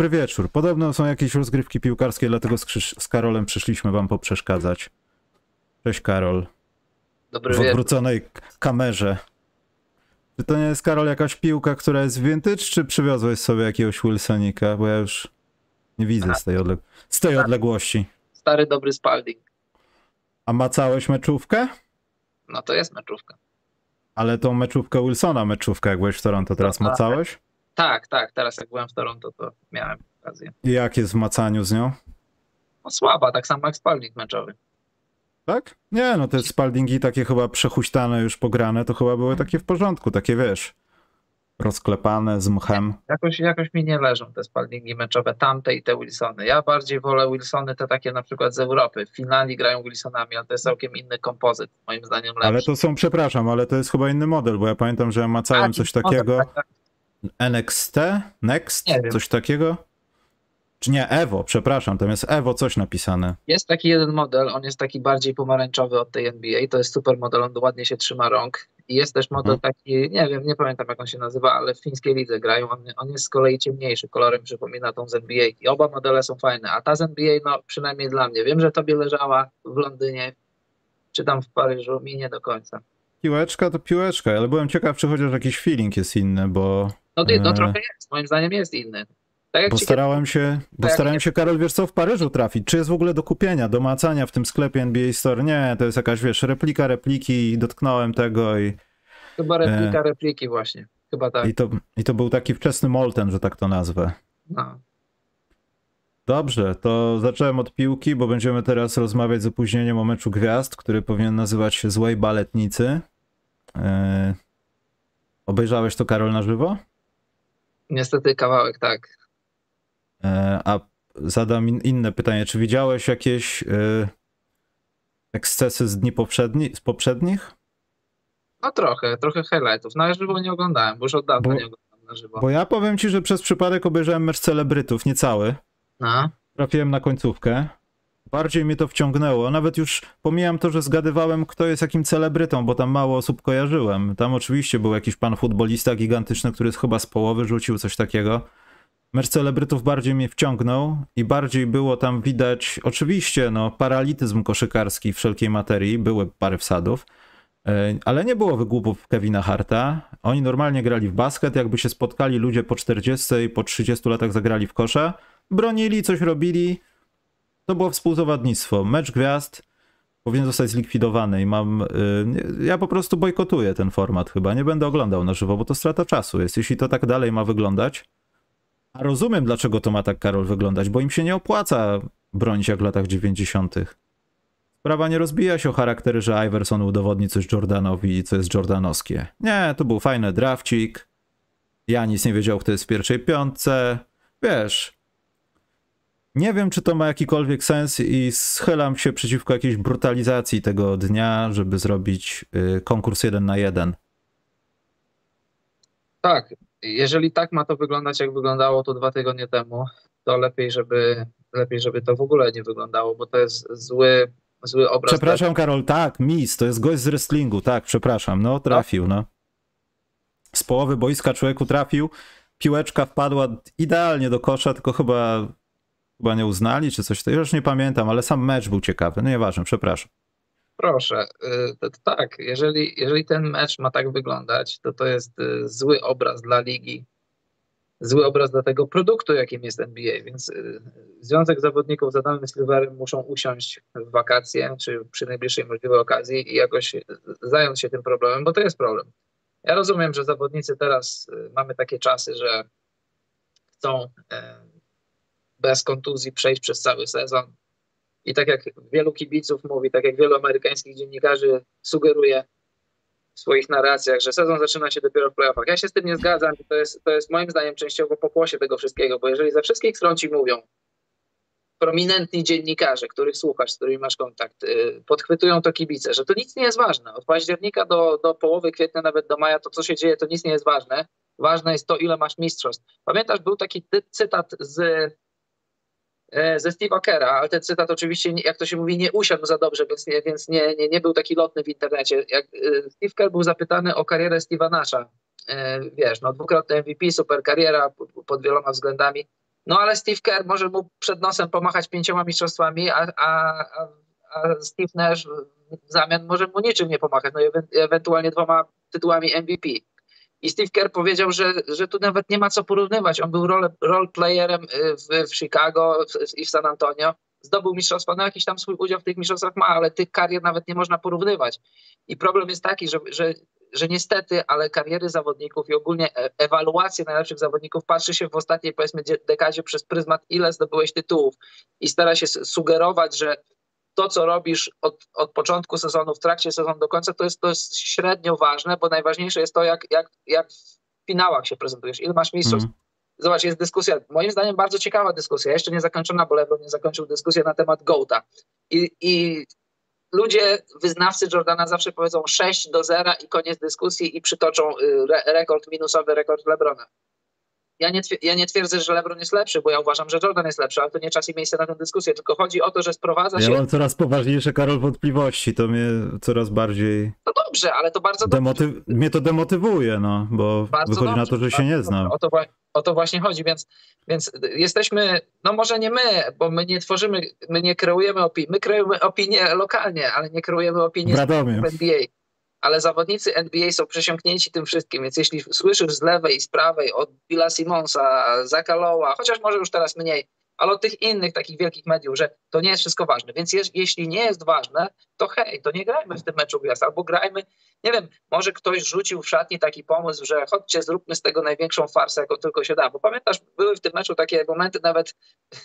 Dobry wieczór. Podobno są jakieś rozgrywki piłkarskie, dlatego z, Krzyż- z Karolem przyszliśmy wam poprzeszkadzać. Cześć Karol. Dobry W wieczór. odwróconej kamerze. Czy to nie jest Karol jakaś piłka, która jest vintage, czy przywiozłeś sobie jakiegoś Wilsonika? Bo ja już nie widzę z tej, odleg- z tej odległości. Stary, dobry Spalding. A macałeś meczówkę? No to jest meczówka. Ale tą meczówkę Wilsona, meczówkę, jak byłeś w Toronto, teraz Tak. macałeś? Tak, tak. Teraz jak byłem w Toronto, to miałem okazję. I jak jest w macaniu z nią? No słaba, tak samo jak Spalding meczowy. Tak? Nie, no te spaldingi takie chyba przehuśtane, już pograne, to chyba były takie w porządku, takie wiesz, rozklepane z mchem. Jakoś, jakoś mi nie leżą te Spaldingi meczowe, tamte i te Wilsony. Ja bardziej wolę Wilsony te takie na przykład z Europy. W Finlandii grają Wilsonami, ale to jest całkiem inny kompozyt, moim zdaniem lepszy. Ale to są, przepraszam, ale to jest chyba inny model, bo ja pamiętam, że ja macałem coś takiego. NXT? Next? Coś takiego? Czy nie, Evo, przepraszam, tam jest Evo coś napisane. Jest taki jeden model, on jest taki bardziej pomarańczowy od tej NBA. To jest super model, on ładnie się trzyma rąk. I jest też model Mhm. taki, nie wiem, nie pamiętam jak on się nazywa, ale w fińskiej lidze grają. On, on jest z kolei ciemniejszy, kolorem przypomina tą z NBA. I oba modele są fajne, a ta z NBA, no przynajmniej dla mnie. Wiem, że tobie leżała w Londynie, czy tam w Paryżu, mi nie do końca. Piłeczka to piłeczka, ale byłem ciekaw, czy chociaż jakiś feeling jest inny, bo, No, no Eee. trochę jest, moim zdaniem jest inny. Tak jak bo ci starałem się, bo jak starałem nie- się, Karol, wiesz co, w Paryżu trafić. Czy jest w ogóle do kupienia, do macania w tym sklepie NBA Store? Nie, to jest jakaś, wiesz, replika repliki i dotknąłem tego i, chyba replika repliki właśnie. Chyba tak. i, to, i to był taki wczesny Molten, że tak to nazwę. No. Dobrze, to zacząłem od piłki, bo będziemy teraz rozmawiać z opóźnieniem o meczu gwiazd, który powinien nazywać się Złej Baletnicy. Eee, obejrzałeś to, Karol, na żywo? Niestety kawałek tak. Eee, a zadam in, inne pytanie. Czy widziałeś jakieś e, ekscesy z dni poprzedni, z poprzednich? No trochę, trochę highlightów. Na żywo nie oglądałem, bo już od dawna Bo- nie oglądam na żywo. Bo ja powiem ci, że przez przypadek obejrzałem mecz celebrytów, nie cały. No. Trafiłem na końcówkę. Bardziej mnie to wciągnęło. Nawet już pomijam to, że zgadywałem, kto jest jakim celebrytą, bo tam mało osób kojarzyłem. Tam oczywiście był jakiś pan futbolista gigantyczny, który chyba z połowy rzucił coś takiego. Mecz celebrytów bardziej mnie wciągnął i bardziej było tam widać, oczywiście, no, paralityzm koszykarski wszelkiej materii, były parę wsadów, e, ale nie było wygłupów Kevina Harta. Oni normalnie grali w basket, jakby się spotkali ludzie po 40 i po 30 latach zagrali w kosza, bronili, coś robili. To było współzawodnictwo. Mecz gwiazd powinien zostać zlikwidowany i mam. y, nie- ja po prostu bojkotuję ten format chyba. Nie będę oglądał na żywo, bo to strata czasu jest. Jeśli to tak dalej ma wyglądać. A rozumiem, dlaczego to ma tak, Karol, wyglądać, bo im się nie opłaca bronić jak w latach 90. Sprawa nie rozbija się o charaktery, że Iverson udowodni coś Jordanowi i co jest jordanowskie. Nie, to był fajny drafcik. Ja nic nie wiedział, kto jest w pierwszej piątce. Wiesz, nie wiem, czy to ma jakikolwiek sens i schylam się przeciwko jakiejś brutalizacji tego dnia, żeby zrobić y, konkurs jeden na jeden. Tak, jeżeli tak ma to wyglądać, jak wyglądało to dwa tygodnie temu, to lepiej, żeby, lepiej, żeby to w ogóle nie wyglądało, bo to jest zły, zły obraz. Przepraszam, Karol, tak, Miss, to jest gość z wrestlingu, tak, przepraszam, no trafił, no. Z połowy boiska człowieku trafił, piłeczka wpadła idealnie do kosza, tylko chyba, chyba nie uznali, czy coś, to już nie pamiętam, ale sam mecz był ciekawy, no nieważne, przepraszam. Proszę, y, tak, jeżeli, jeżeli ten mecz ma tak wyglądać, to to jest y, zły obraz dla ligi, zły obraz dla tego produktu, jakim jest NBA, więc y, Związek Zawodników z Adamem Silverem muszą usiąść w wakacje, czy przy najbliższej możliwej okazji i jakoś zająć się tym problemem, bo to jest problem. Ja rozumiem, że zawodnicy teraz mamy takie czasy, że chcą bez kontuzji przejść przez cały sezon, i tak jak wielu kibiców mówi, tak jak wielu amerykańskich dziennikarzy sugeruje w swoich narracjach, że sezon zaczyna się dopiero w playoffach. Ja się z tym nie zgadzam to jest, to jest moim zdaniem częściowo pokłosie tego wszystkiego, bo jeżeli ze wszystkich stron ci mówią, prominentni dziennikarze, których słuchasz, z którymi masz kontakt, yy, podchwytują to kibice, że to nic nie jest ważne. Od października do, do połowy kwietnia, nawet do maja, to co się dzieje, to nic nie jest ważne. Ważne jest to, ile masz mistrzostw. Pamiętasz, był taki cytat z ze Steve'a Kera, ale ten cytat oczywiście, jak to się mówi, nie usiadł za dobrze, więc nie, więc nie, nie, nie był taki lotny w internecie. Jak e, Steve Kerr był zapytany o karierę Steve'a Nasha, e, wiesz, no dwukrotny MVP, super kariera pod, wieloma względami, No ale Steve Kerr może mu przed nosem pomachać pięcioma mistrzostwami, a, a, a Steve Nash w zamian może mu niczym nie pomachać, no ewentualnie dwoma tytułami MVP. I Steve Kerr powiedział, że, że tu nawet nie ma co porównywać. On był role, role y, w, w Chicago i w San Antonio. Zdobył mistrzostwa, no jakiś tam swój udział w tych mistrzostwach ma, ale tych karier nawet nie można porównywać. I problem jest taki, że, że, że niestety, ale kariery zawodników i ogólnie e, ewaluację najlepszych zawodników patrzy się w ostatniej powiedzmy dekadzie przez pryzmat, ile zdobyłeś tytułów i stara się sugerować, że to, co robisz od, od początku sezonu, w trakcie sezonu do końca, to jest, to jest średnio ważne, bo najważniejsze jest to, jak, jak, jak w finałach się prezentujesz, ile masz mistrzostw. Mm. Zobacz, jest dyskusja, moim zdaniem bardzo ciekawa dyskusja, jeszcze nie zakończona, bo LeBron nie zakończył dyskusję na temat Gołta. I, I ludzie, wyznawcy Jordana zawsze powiedzą 6 do 0 i koniec dyskusji i przytoczą y, re, rekord minusowy, rekord LeBrona ja nie, ja nie twierdzę, że LeBron jest lepszy, bo ja uważam, że Jordan jest lepszy, ale to nie czas i miejsce na tę dyskusję, tylko chodzi o to, że sprowadza się... Ja mam coraz poważniejsze, Karol, wątpliwości, to mnie coraz bardziej... No dobrze, ale to bardzo Demotyw... dobrze. Mnie to demotywuje, no, bo bardzo wychodzi dobrze, na to, że się nie znam. O to, o to właśnie chodzi, więc, więc jesteśmy, no może nie my, bo my nie tworzymy, my nie kreujemy opinii, my kreujemy opinie lokalnie, ale nie kreujemy opinii w NBA ale zawodnicy NBA są przesiąknięci tym wszystkim, więc jeśli słyszysz z lewej i z prawej od Billa Simonsa, Zakaloła, chociaż może już teraz mniej, ale od tych innych takich wielkich mediów, że to nie jest wszystko ważne. Więc je, jeśli nie jest ważne, to hej, to nie grajmy w tym meczu gwiazd, albo grajmy, nie wiem, może ktoś rzucił w szatni taki pomysł, że chodźcie, zróbmy z tego największą farsę, jaką tylko się da. Bo pamiętasz, były w tym meczu takie momenty nawet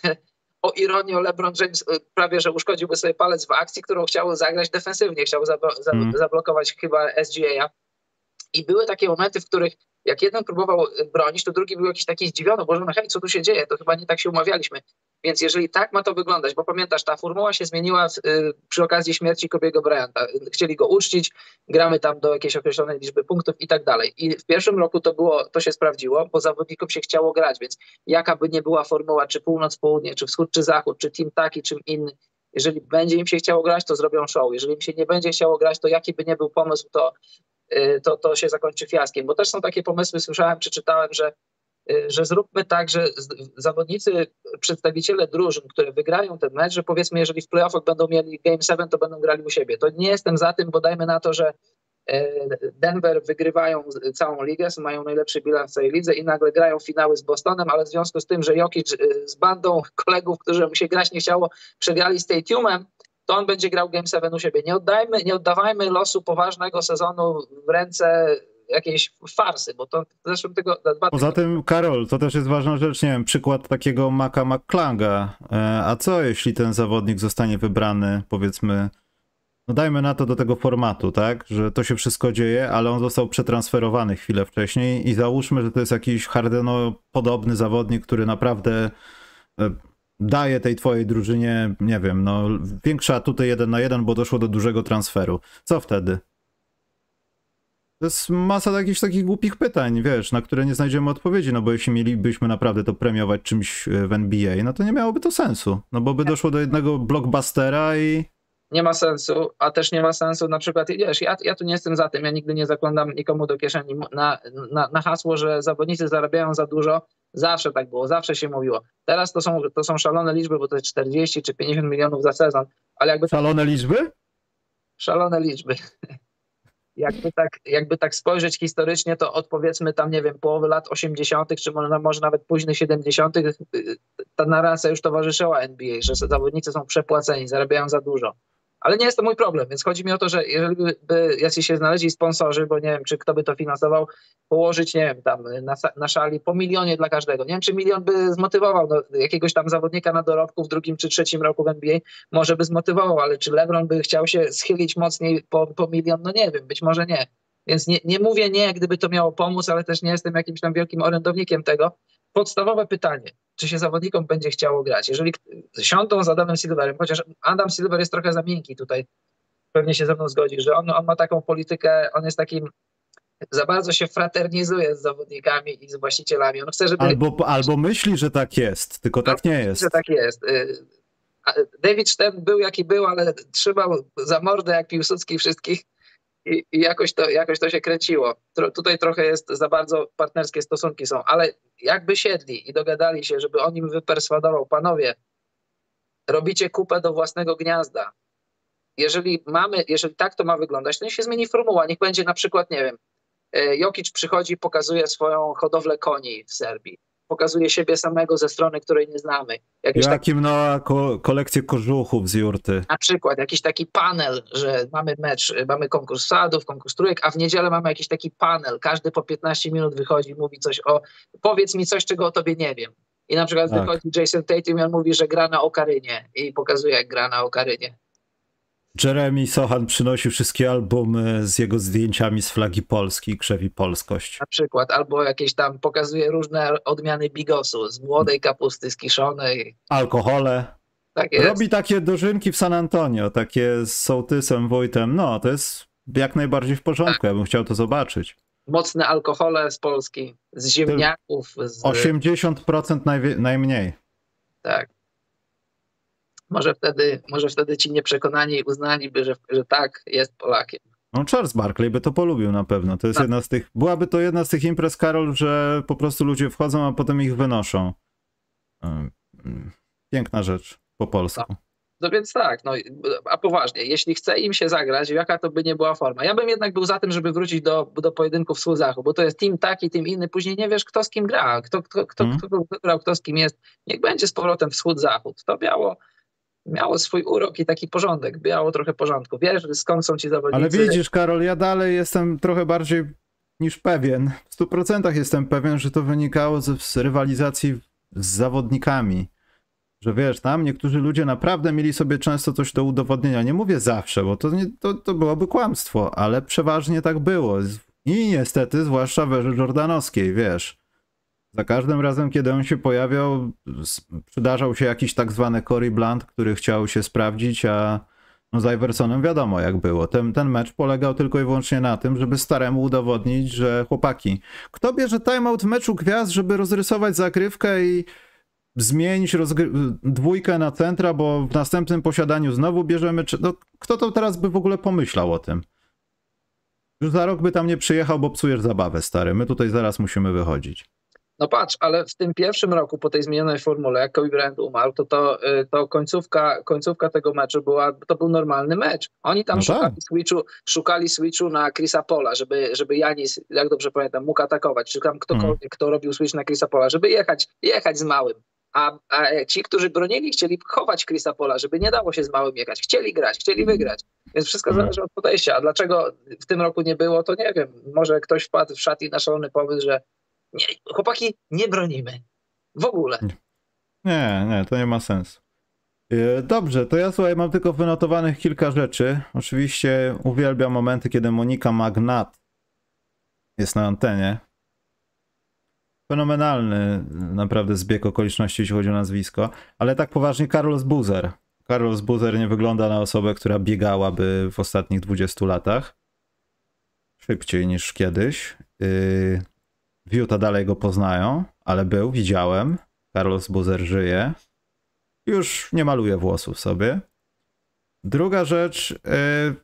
o ironię LeBron James y, prawie, że uszkodziłby sobie palec w akcji, którą chciał zagrać defensywnie, chciał mm. zablokować chyba SGA. I były takie momenty, w których jak jeden próbował bronić, to drugi był jakiś taki zdziwiony, bo no hej, co tu się dzieje, to chyba nie tak się umawialiśmy. Więc jeżeli tak ma to wyglądać, bo pamiętasz, ta formuła się zmieniła w, y, przy okazji śmierci Kobiego Bryanta. Chcieli go uczcić, gramy tam do jakiejś określonej liczby punktów i tak dalej. I w pierwszym roku to było, to się sprawdziło, bo zawodnikom się chciało grać, więc jaka by nie była formuła, czy północ, południe, czy wschód, czy zachód, czy team taki, czy inny, jeżeli będzie im się chciało grać, to zrobią show. Jeżeli im się nie będzie chciało grać, to jaki by nie był pomysł, to, y, to, to się zakończy fiaskiem. Bo też są takie pomysły, słyszałem, przeczytałem, że Y, że zróbmy tak, że zawodnicy, przedstawiciele drużyn, które wygrają ten mecz, że powiedzmy, jeżeli w playoffach będą mieli Game 7, to będą grali u siebie. To nie jestem za tym, bo dajmy na to, że y, Denver wygrywają całą ligę, mają najlepszy bilans w całej lidze i nagle grają finały z Bostonem, ale w związku z tym, że Jokic y, z bandą kolegów, którzy mu się grać nie chciało, przegrali Stadiumem, to on będzie grał Game 7 u siebie. Nie oddajmy, nie oddawajmy losu poważnego sezonu w ręce jakiejś farsy, bo to w zeszłym tego... Poza tym, Karol, to też jest ważna rzecz, nie wiem, przykład takiego Maka McClanga. E, a co jeśli ten zawodnik zostanie wybrany, powiedzmy, no dajmy na to do tego formatu, tak, że to się wszystko dzieje, ale on został przetransferowany chwilę wcześniej i załóżmy, że to jest jakiś Hardeno-podobny zawodnik, który naprawdę e, daje tej twojej drużynie, nie wiem, no większa tutaj jeden na jeden, bo doszło do dużego transferu. Co wtedy? To jest masa jakichś takich głupich pytań, wiesz, na które nie znajdziemy odpowiedzi, no bo jeśli mielibyśmy naprawdę to premiować czymś e, w NBA, no to nie miałoby to sensu, no bo by doszło do jednego blockbustera i... Nie ma sensu, a też nie ma sensu na przykład, wiesz, ja, ja tu nie jestem za tym, ja nigdy nie zakładam nikomu do kieszeni na, na, na hasło, że zawodnicy zarabiają za dużo, zawsze tak było, zawsze się mówiło. Teraz to są, to są szalone liczby, bo to jest 40 czy 50 milionów za sezon, ale jakby... Szalone liczby? Szalone liczby. jakby tak, jakby tak spojrzeć historycznie, to od powiedzmy tam, nie wiem, połowy lat 80., czy może, może nawet późnych 70., ta narracja już towarzyszyła NBA, że zawodnicy są przepłaceni, zarabiają za dużo ale nie jest to mój problem, więc chodzi mi o to, że jeżeli by, jacyś się znaleźli sponsorzy, bo nie wiem, czy kto by to finansował, położyć, nie wiem, tam na, na szali po milionie dla każdego. Nie wiem, czy milion by zmotywował no, jakiegoś tam zawodnika na dorobku w drugim czy trzecim roku w NBA, może by zmotywował, ale czy LeBron by chciał się schylić mocniej po, po milion, no nie wiem, być może nie. Więc nie, nie mówię nie, gdyby to miało pomóc, ale też nie jestem jakimś tam wielkim orędownikiem tego. Podstawowe pytanie, czy się zawodnikom będzie chciało grać? Jeżeli siądą z Adamem Silverem, chociaż Adam Silver jest trochę za miękki tutaj, pewnie się ze mną zgodzi, że on, on ma taką politykę, on jest takim za bardzo się fraternizuje z zawodnikami i z właścicielami. On chce, żeby... Albo, albo myśli, że tak jest, tylko tak nie jest. Że tak jest. Y, David Stern był jaki był, ale trzymał za mordę jak Piłsudski wszystkich I, I, jakoś, to, jakoś to się kręciło. Tro, tutaj trochę jest za bardzo partnerskie stosunki są, ale jakby siedli i dogadali się, żeby on im wyperswadował, panowie, robicie kupę do własnego gniazda. Jeżeli mamy, jeżeli tak to ma wyglądać, to niech się zmieni formuła. Niech będzie na przykład, nie wiem, e, Jokic przychodzi, pokazuje swoją hodowlę koni w Serbii pokazuje siebie samego ze strony, której nie znamy. Jakiś taki, no, ko kolekcję kożuchów z jurty. Na przykład jakiś taki panel, że mamy mecz, mamy konkurs sadów, konkurs trójek, a w niedzielę mamy jakiś taki panel. Każdy po 15 minut wychodzi, mówi coś o, powiedz mi coś, czego o tobie nie wiem. I na przykład tak. wychodzi Jason Tatum i on mówi, że gra na Okarynie i pokazuje, jak gra na Okarynie. Jeremy Sohan przynosi wszystkie albumy z jego zdjęciami z flagi Polski, krzewi polskość. Na przykład, albo jakieś tam pokazuje różne odmiany bigosu, z młodej kapusty, z kiszonej. Alkohole. Tak jest. Robi takie dożynki w San Antonio, takie z sołtysem, Wojtem. No, to jest jak najbardziej w porządku, tak. ja bym chciał to zobaczyć. Mocne alkohole z Polski, z ziemniaków. Z... 80% najmniej. Tak może wtedy, może wtedy ci nieprzekonani uznaliby, że, że tak, jest Polakiem. No Charles Barkley by to polubił na pewno. To jest tak. jedna z tych, byłaby to jedna z tych imprez, Karol, że po prostu ludzie wchodzą, a potem ich wynoszą. Piękna rzecz po polsku. No. no więc tak, no, a poważnie, jeśli chce im się zagrać, jaka to by nie była forma. Ja bym jednak był za tym, żeby wrócić do, do pojedynków wschód-zachód, bo to jest team taki, team inny, później nie wiesz, kto z kim gra, kto, kto, kto, hmm. kto grał, kto z kim jest. Niech będzie z powrotem wschód-zachód. To miało miało swój urok i taki porządek, miało trochę porządku. Wiesz, skąd są ci zawodnicy. Ale widzisz, Karol, ja dalej jestem trochę bardziej niż pewien. W 100% jestem pewien, że to wynikało z rywalizacji z zawodnikami. Że wiesz, tam niektórzy ludzie naprawdę mieli sobie często coś do udowodnienia. Nie mówię zawsze, bo to, nie, to, to byłoby kłamstwo, ale przeważnie tak było. I niestety, zwłaszcza w erze Jordanowskiej, wiesz. Za każdym razem, kiedy on się pojawiał, przydarzał się jakiś tak zwany Cory Blunt, który chciał się sprawdzić, a no z Iversonem wiadomo jak było. Ten, ten mecz polegał tylko i wyłącznie na tym, żeby staremu udowodnić, że chłopaki, kto bierze timeout w meczu gwiazd, żeby rozrysować zagrywkę i zmienić dwójkę na centra, bo w następnym posiadaniu znowu bierzemy... No, kto to teraz by w ogóle pomyślał o tym? Już za rok by tam nie przyjechał, bo psujesz zabawę, stary. My tutaj zaraz musimy wychodzić. No patrz, ale w tym pierwszym roku po tej zmienionej formule, jak Kobe Bryant umarł, to, to, y, to końcówka, końcówka tego meczu była, to był normalny mecz. Oni tam no szukali, tak. switchu, szukali switchu na Chrisa Pola, żeby, żeby Janis, jak dobrze pamiętam, mógł atakować, czy tam ktokolwiek, hmm. kto robił switch na Chrisa Pola, żeby jechać, jechać z małym. A, a ci, którzy bronili, chcieli chować Chrisa Pola, żeby nie dało się z małym jechać. Chcieli grać, chcieli wygrać. Więc wszystko hmm. zależy od podejścia. A dlaczego w tym roku nie było, to nie wiem. Może ktoś wpadł w szat i na szalony pomysł, że nie, chłopaki, nie bronimy. W ogóle. Nie, nie, to nie ma sensu. E, dobrze, to ja słuchaj, mam tylko wynotowanych kilka rzeczy. Oczywiście uwielbiam momenty, kiedy Monika Magnat jest na antenie. Fenomenalny naprawdę zbieg okoliczności, jeśli chodzi o nazwisko. Ale tak poważnie, Carlos Buzer. Carlos Buzer nie wygląda na osobę, która biegałaby w ostatnich 20 latach. Szybciej niż kiedyś. Yy, w Utah dalej go poznają, ale był, widziałem. Carlos Buzer żyje. Już nie maluje włosów sobie. Druga rzecz, yy,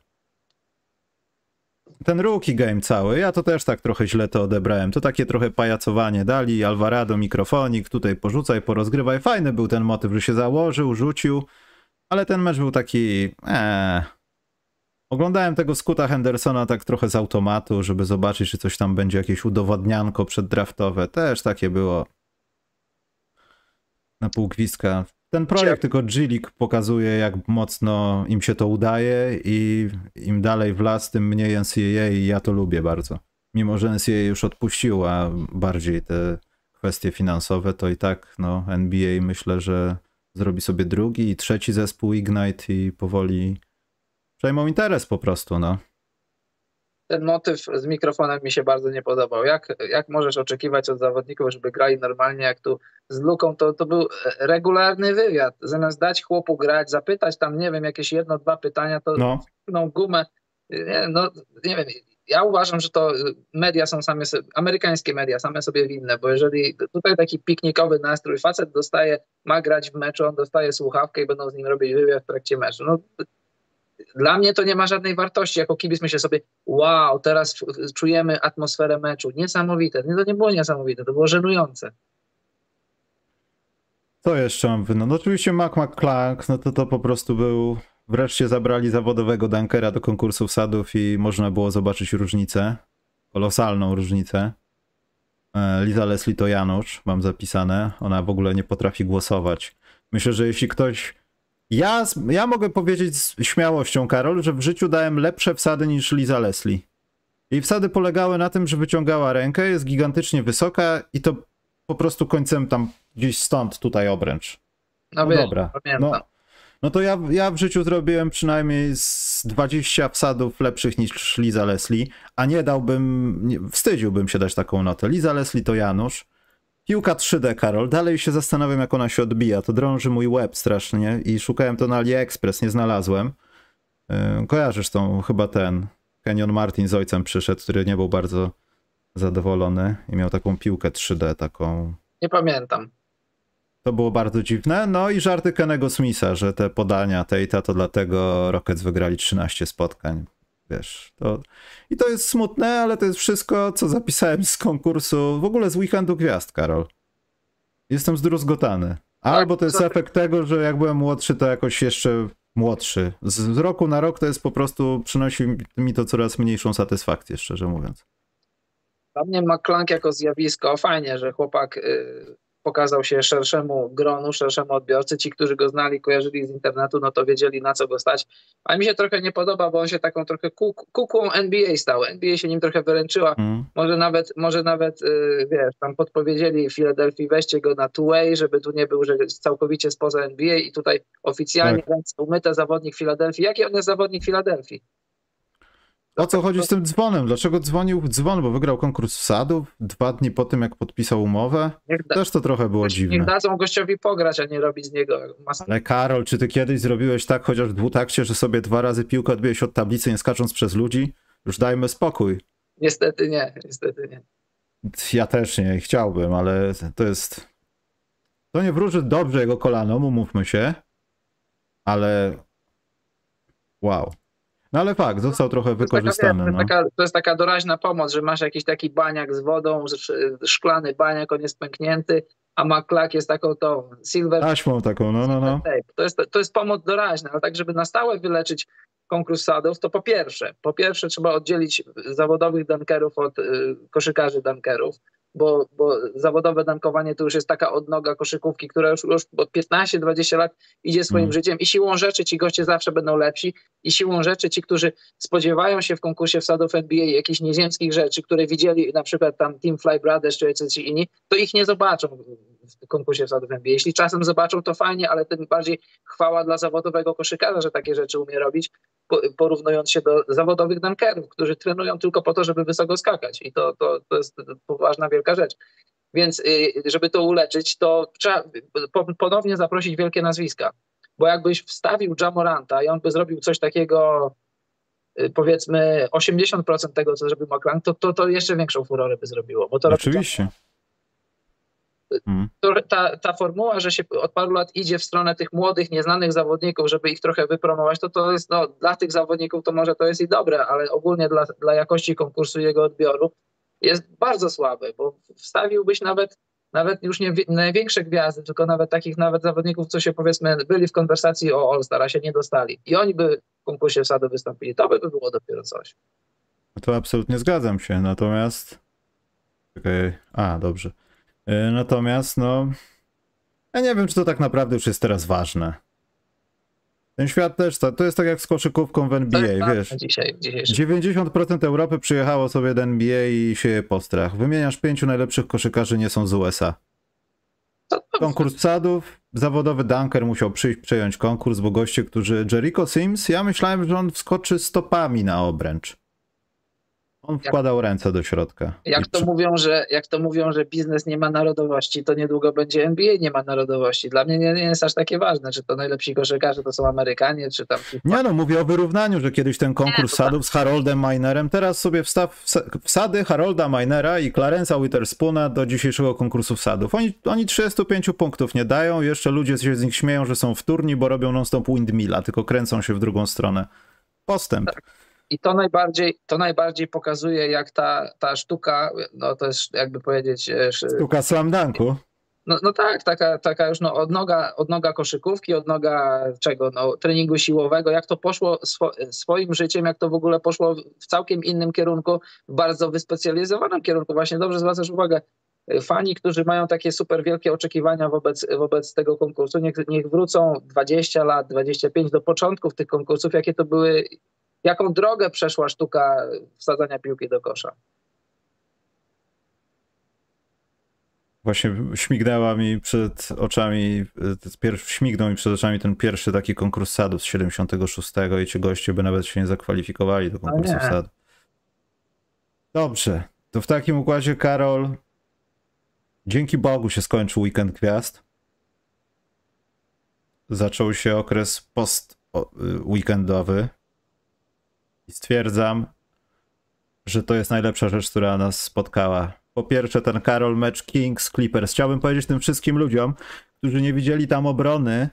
ten rookie game cały, ja to też tak trochę źle to odebrałem. To takie trochę pajacowanie dali, Alvarado, mikrofonik, tutaj porzucaj, porozgrywaj. Fajny był ten motyw, że się założył, rzucił, ale ten mecz był taki, eee, Oglądałem tego Skuta Hendersona tak trochę z automatu, żeby zobaczyć, czy coś tam będzie jakieś udowodnianko przeddraftowe. Też takie było na pół gwizdka. Ten projekt tylko G-League pokazuje, jak mocno im się to udaje i im dalej w las, tym mniej NCAA i ja to lubię bardzo. Mimo, że NCAA już odpuściła bardziej te kwestie finansowe, to i tak no, NBA myślę, że zrobi sobie drugi i trzeci zespół Ignite i powoli przejmą interes po prostu, no. Ten motyw z mikrofonem mi się bardzo nie podobał. Jak, jak możesz oczekiwać od zawodników, żeby grali normalnie, jak tu z luką, to, to był regularny wywiad. Zamiast dać chłopu grać, zapytać tam, nie wiem, jakieś jedno, dwa pytania, to no. no gumę. Nie, no, nie wiem, ja uważam, że to media są same sobie, amerykańskie media same sobie winne, bo jeżeli tutaj taki piknikowy nastrój, facet dostaje, ma grać w meczu, on dostaje słuchawkę i będą z nim robić wywiad w trakcie meczu. No, dla mnie to nie ma żadnej wartości. Jako kibic myślę sobie, wow, teraz czujemy atmosferę meczu. Niesamowite. Nie, to nie było niesamowite, to było żenujące. Co jeszcze mam wyno? No oczywiście Mac McClung, no to to po prostu był... Wreszcie zabrali zawodowego dunkera do konkursów sadów i można było zobaczyć różnicę. Kolosalną różnicę. E, Liza Leslie to Janusz, mam zapisane. Ona w ogóle nie potrafi głosować. Myślę, że jeśli ktoś. Ja, ja mogę powiedzieć z śmiałością, Karol, że w życiu dałem lepsze wsady niż Liza Leslie. Jej wsady polegały na tym, że wyciągała rękę, jest gigantycznie wysoka i to po prostu końcem tam gdzieś stąd, tutaj obręcz. No, No wiesz, dobra. pamiętam. No, no to ja, ja w życiu zrobiłem przynajmniej z 20 wsadów lepszych niż Liza Leslie, a nie dałbym, nie, wstydziłbym się dać taką notę. Liza Leslie to Janusz. Piłka 3D, Karol. Dalej się zastanawiam, jak ona się odbija. To drąży mój łeb strasznie i szukałem to na AliExpress, nie znalazłem. Yy, kojarzysz tą, chyba ten, Kenyon Martin z ojcem przyszedł, który nie był bardzo zadowolony i miał taką piłkę 3D, taką Nie pamiętam. to było bardzo dziwne. No i żarty Kenego Smitha, że te podania Tate'a to dlatego Rockets wygrali 13 spotkań. Wiesz, to... I to jest smutne, ale to jest wszystko, co zapisałem z konkursu, w ogóle z Weekendu Gwiazd, Karol. Jestem zdruzgotany. Albo to jest co- efekt tego, że jak byłem młodszy, to jakoś jeszcze młodszy. Z, roku na rok to jest po prostu, przynosi mi to coraz mniejszą satysfakcję, szczerze mówiąc. Dla mnie McClung jako zjawisko, fajnie, że chłopak y, pokazał się szerszemu gronu, szerszemu odbiorcy. Ci, którzy go znali, kojarzyli z internetu, no to wiedzieli na co go stać. Ale mi się trochę nie podoba, bo on się taką trochę kuk- kukłą NBA stał. NBA się nim trochę wyręczyła. Mm. Może nawet, może nawet y, wiesz, tam podpowiedzieli Filadelfii, weźcie go na two-way, żeby tu nie był, że całkowicie spoza NBA i tutaj oficjalnie Tak. ręce umyte zawodnik Filadelfii. Jaki on jest zawodnik Filadelfii? O co chodzi z tym dzwonem? Dlaczego dzwonił dzwon? Bo wygrał konkurs wsadów dwa dni po tym, jak podpisał umowę. Niech, da, Też to trochę było niech dziwne. dadzą gościowi pograć, a nie robić z niego masę. Ale Karol, czy ty kiedyś zrobiłeś tak chociaż w dwutakcie, że sobie dwa razy piłkę odbiłeś od tablicy, nie skacząc przez ludzi? Już dajmy spokój. Niestety nie, niestety nie. Ja też nie, chciałbym, ale to jest... To nie wróży dobrze jego kolanom, umówmy się. Ale... Wow. No ale fakt, został trochę To jest, taka, wykorzystany. No. to, jest taka, doraźna pomoc, że masz jakiś taki baniak z wodą, sz- szklany baniak, on jest pęknięty, a maklak jest taką tą silver Taśmą taką, no, no, no. To jest, to jest pomoc doraźna, ale tak, żeby na stałe wyleczyć konkurs sadów, to po pierwsze, po pierwsze trzeba oddzielić zawodowych dunkerów od y, koszykarzy dunkerów, bo, bo zawodowe dankowanie to już jest taka odnoga koszykówki, która już, już od 15-20 lat idzie swoim Mm. życiem i siłą rzeczy ci goście zawsze będą lepsi i siłą rzeczy ci, którzy spodziewają się w konkursie wsadów NBA jakichś nieziemskich rzeczy, które widzieli na przykład tam Team Fly Brothers czy jacyś inni, to ich nie zobaczą w konkursie wsadów NBA. Jeśli czasem zobaczą, to fajnie, ale tym bardziej chwała dla zawodowego koszykarza, że takie rzeczy umie robić, porównując się do zawodowych dunkerów, którzy trenują tylko po to, żeby wysoko skakać. I to, to, to jest poważna, wielka rzecz. Więc y, żeby to uleczyć, to trzeba po- ponownie zaprosić wielkie nazwiska. Bo jakbyś wstawił Jamoranta i on by zrobił coś takiego, y, powiedzmy 80% tego, co zrobił McClung, to, to, to jeszcze większą furorę by zrobiło. Bo to robi Oczywiście. Mm. To, ta, ta formuła, że się od paru lat idzie w stronę tych młodych, nieznanych zawodników, żeby ich trochę wypromować, to to jest, no, dla tych zawodników to może to jest i dobre, ale ogólnie dla, dla jakości konkursu i jego odbioru jest bardzo słabe, bo wstawiłbyś nawet, nawet już nie wi- największe gwiazdy, tylko nawet takich nawet zawodników, co się powiedzmy byli w konwersacji o All-Star, a się nie dostali. I oni by w konkursie wsadu wystąpili. To by było dopiero coś. To absolutnie zgadzam się, natomiast... Czekaj, a, dobrze. Y, Natomiast, no... Ja nie wiem, czy to tak naprawdę już jest teraz ważne. Ten świat też, to, to jest tak jak z koszykówką w NBA, jest ważne wiesz. Dzisiaj, dzisiejszy 90% Europy przyjechało sobie do NBA i sieje postrach. Wymieniasz pięciu najlepszych koszykarzy, nie są z USA. Konkurs sadów, zawodowy dunker musiał przyjść, przejąć konkurs, bo goście, którzy... Jericho Sims, ja myślałem, że on wskoczy stopami na obręcz. On wkładał ręce do środka. Jak to, przy- mówią, że, jak to mówią, że biznes nie ma narodowości, to niedługo będzie NBA nie ma narodowości. Dla mnie nie, nie jest aż takie ważne, czy to najlepsi koszykarze to są Amerykanie, czy tam... Nie no, mówię o wyrównaniu, że kiedyś ten konkurs Nie, sadów z Haroldem Minerem, teraz sobie wstaw wsa- wsady Harolda Minera i Clarence'a Witherspoona do dzisiejszego konkursu wsadów. Oni, oni 35 punktów nie dają, jeszcze ludzie się z nich śmieją, że są wtórni, bo robią non-stop windmilla, tylko kręcą się w drugą stronę. postęp. Tak. I to najbardziej, to najbardziej pokazuje, jak ta, ta sztuka, no to jest jakby powiedzieć... E, sztuka slam dunku. No, no tak, taka, taka już no, odnoga, odnoga koszykówki, odnoga czego, no, treningu siłowego, jak to poszło swo, swoim życiem, jak to w ogóle poszło w całkiem innym kierunku, w bardzo wyspecjalizowanym kierunku. Właśnie dobrze zwracasz uwagę, fani, którzy mają takie super wielkie oczekiwania wobec, wobec tego konkursu, niech, niech wrócą 20 lat, 25 do początków tych konkursów, jakie to były, jaką drogę przeszła sztuka wsadzania piłki do kosza. Właśnie śmignęła mi przed oczami, śmignął mi przed oczami ten pierwszy taki konkurs sadu z 76 i ci goście by nawet się nie zakwalifikowali do konkursu sadu. Dobrze, to w takim układzie Karol, dzięki Bogu się skończył weekend gwiazd. Zaczął się okres post-weekendowy i stwierdzam, że to jest najlepsza rzecz, która nas spotkała po pierwsze ten Karol mecz Kings Clippers. Chciałbym powiedzieć tym wszystkim ludziom, którzy nie widzieli tam obrony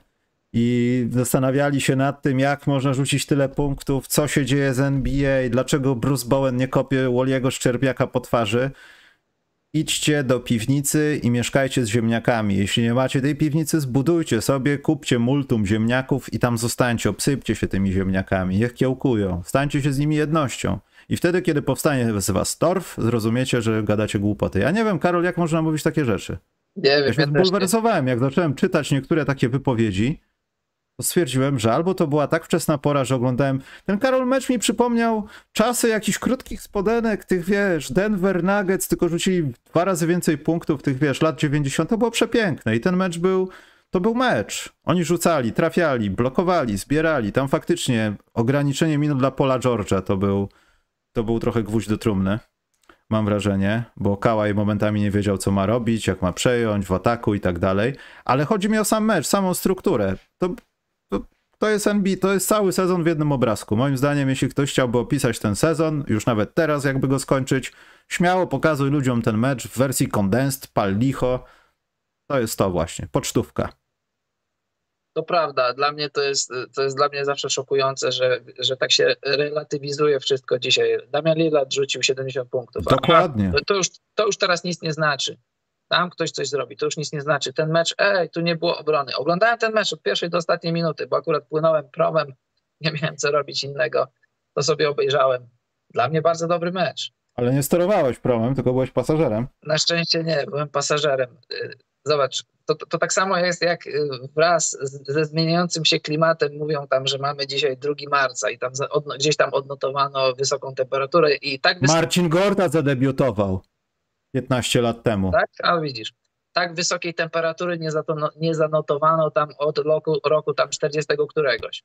i zastanawiali się nad tym, jak można rzucić tyle punktów, co się dzieje z NBA, dlaczego Bruce Bowen nie kopie Woliego Szczerbiaka po twarzy. Idźcie do piwnicy i mieszkajcie z ziemniakami. Jeśli nie macie tej piwnicy, zbudujcie sobie, kupcie multum ziemniaków i tam zostańcie, obsypcie się tymi ziemniakami, niech kiełkują, stańcie się z nimi jednością. I wtedy, kiedy powstanie z was torf, zrozumiecie, że gadacie głupoty. Ja nie wiem, Karol, jak można mówić takie rzeczy. Nie wiem. Ja się zbulwersowałem, jak zacząłem czytać niektóre takie wypowiedzi, to stwierdziłem, że albo to była tak wczesna pora, że oglądałem. Ten Karol mecz mi przypomniał czasy jakichś krótkich spodenek, tych wiesz, Denver Nuggets, tylko rzucili dwa razy więcej punktów, tych wiesz, lat 90. To było przepiękne i ten mecz był. To był mecz. Oni rzucali, trafiali, blokowali, zbierali. Tam faktycznie ograniczenie minut dla Pola George'a to był to był trochę gwóźdź do trumny, mam wrażenie, bo Kałaj momentami nie wiedział, co ma robić, jak ma przejąć w ataku i tak dalej, ale chodzi mi o sam mecz, samą strukturę. To, to, jest NBA, to jest cały sezon w jednym obrazku. Moim zdaniem, jeśli ktoś chciałby opisać ten sezon, już nawet teraz jakby go skończyć, śmiało pokazuj ludziom ten mecz w wersji condensed, pal licho. To jest to właśnie, pocztówka. To prawda, dla mnie to jest, to jest dla mnie zawsze szokujące, że, że tak się relatywizuje wszystko dzisiaj. Damian Lillard rzucił 70 punktów. Dokładnie. to, już, to już teraz nic nie znaczy. Tam ktoś coś zrobi, to już nic nie znaczy. Ten mecz, ej, tu nie było obrony. Oglądałem ten mecz od pierwszej do ostatniej minuty, bo akurat płynąłem promem, nie miałem co robić innego, to sobie obejrzałem. Dla mnie bardzo dobry mecz. Ale nie sterowałeś promem, tylko byłeś pasażerem. Na szczęście nie, byłem pasażerem. Zobacz, to, to tak samo jest jak y, wraz ze zmieniającym się klimatem mówią tam, że mamy dzisiaj 2 marca i tam odno, gdzieś tam odnotowano wysoką temperaturę i tak... Marcin Gorda zadebiutował 15 lat temu. Tak? A widzisz. Tak wysokiej temperatury nie, zato, nie zanotowano tam od roku, roku tam 40 któregoś.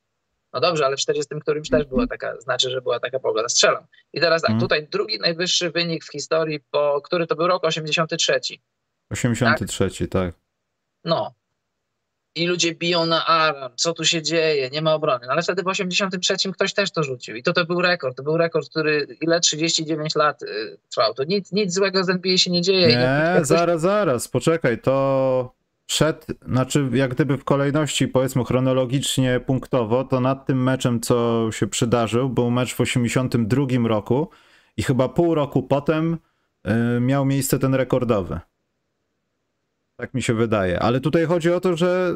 No dobrze, ale w 40 którymś też była taka, znaczy, że była taka pogoda. Strzelam. I teraz tak, mm. tutaj drugi najwyższy wynik w historii, po, który to był rok 83. 83, tak. tak. No. I ludzie biją na alarm, co tu się dzieje, nie ma obrony. No ale wtedy w 83 ktoś też to rzucił. I to, to był rekord. To był rekord, który ile 39 lat y, trwał. To nic, nic złego z NBA się nie dzieje. Nie, nie zaraz, zaraz, poczekaj. To przed, znaczy jak gdyby w kolejności, powiedzmy chronologicznie, punktowo, to nad tym meczem, co się przydarzył, był mecz w 82 roku i chyba pół roku potem y, miał miejsce ten rekordowy. Tak mi się wydaje. Ale tutaj chodzi o to, że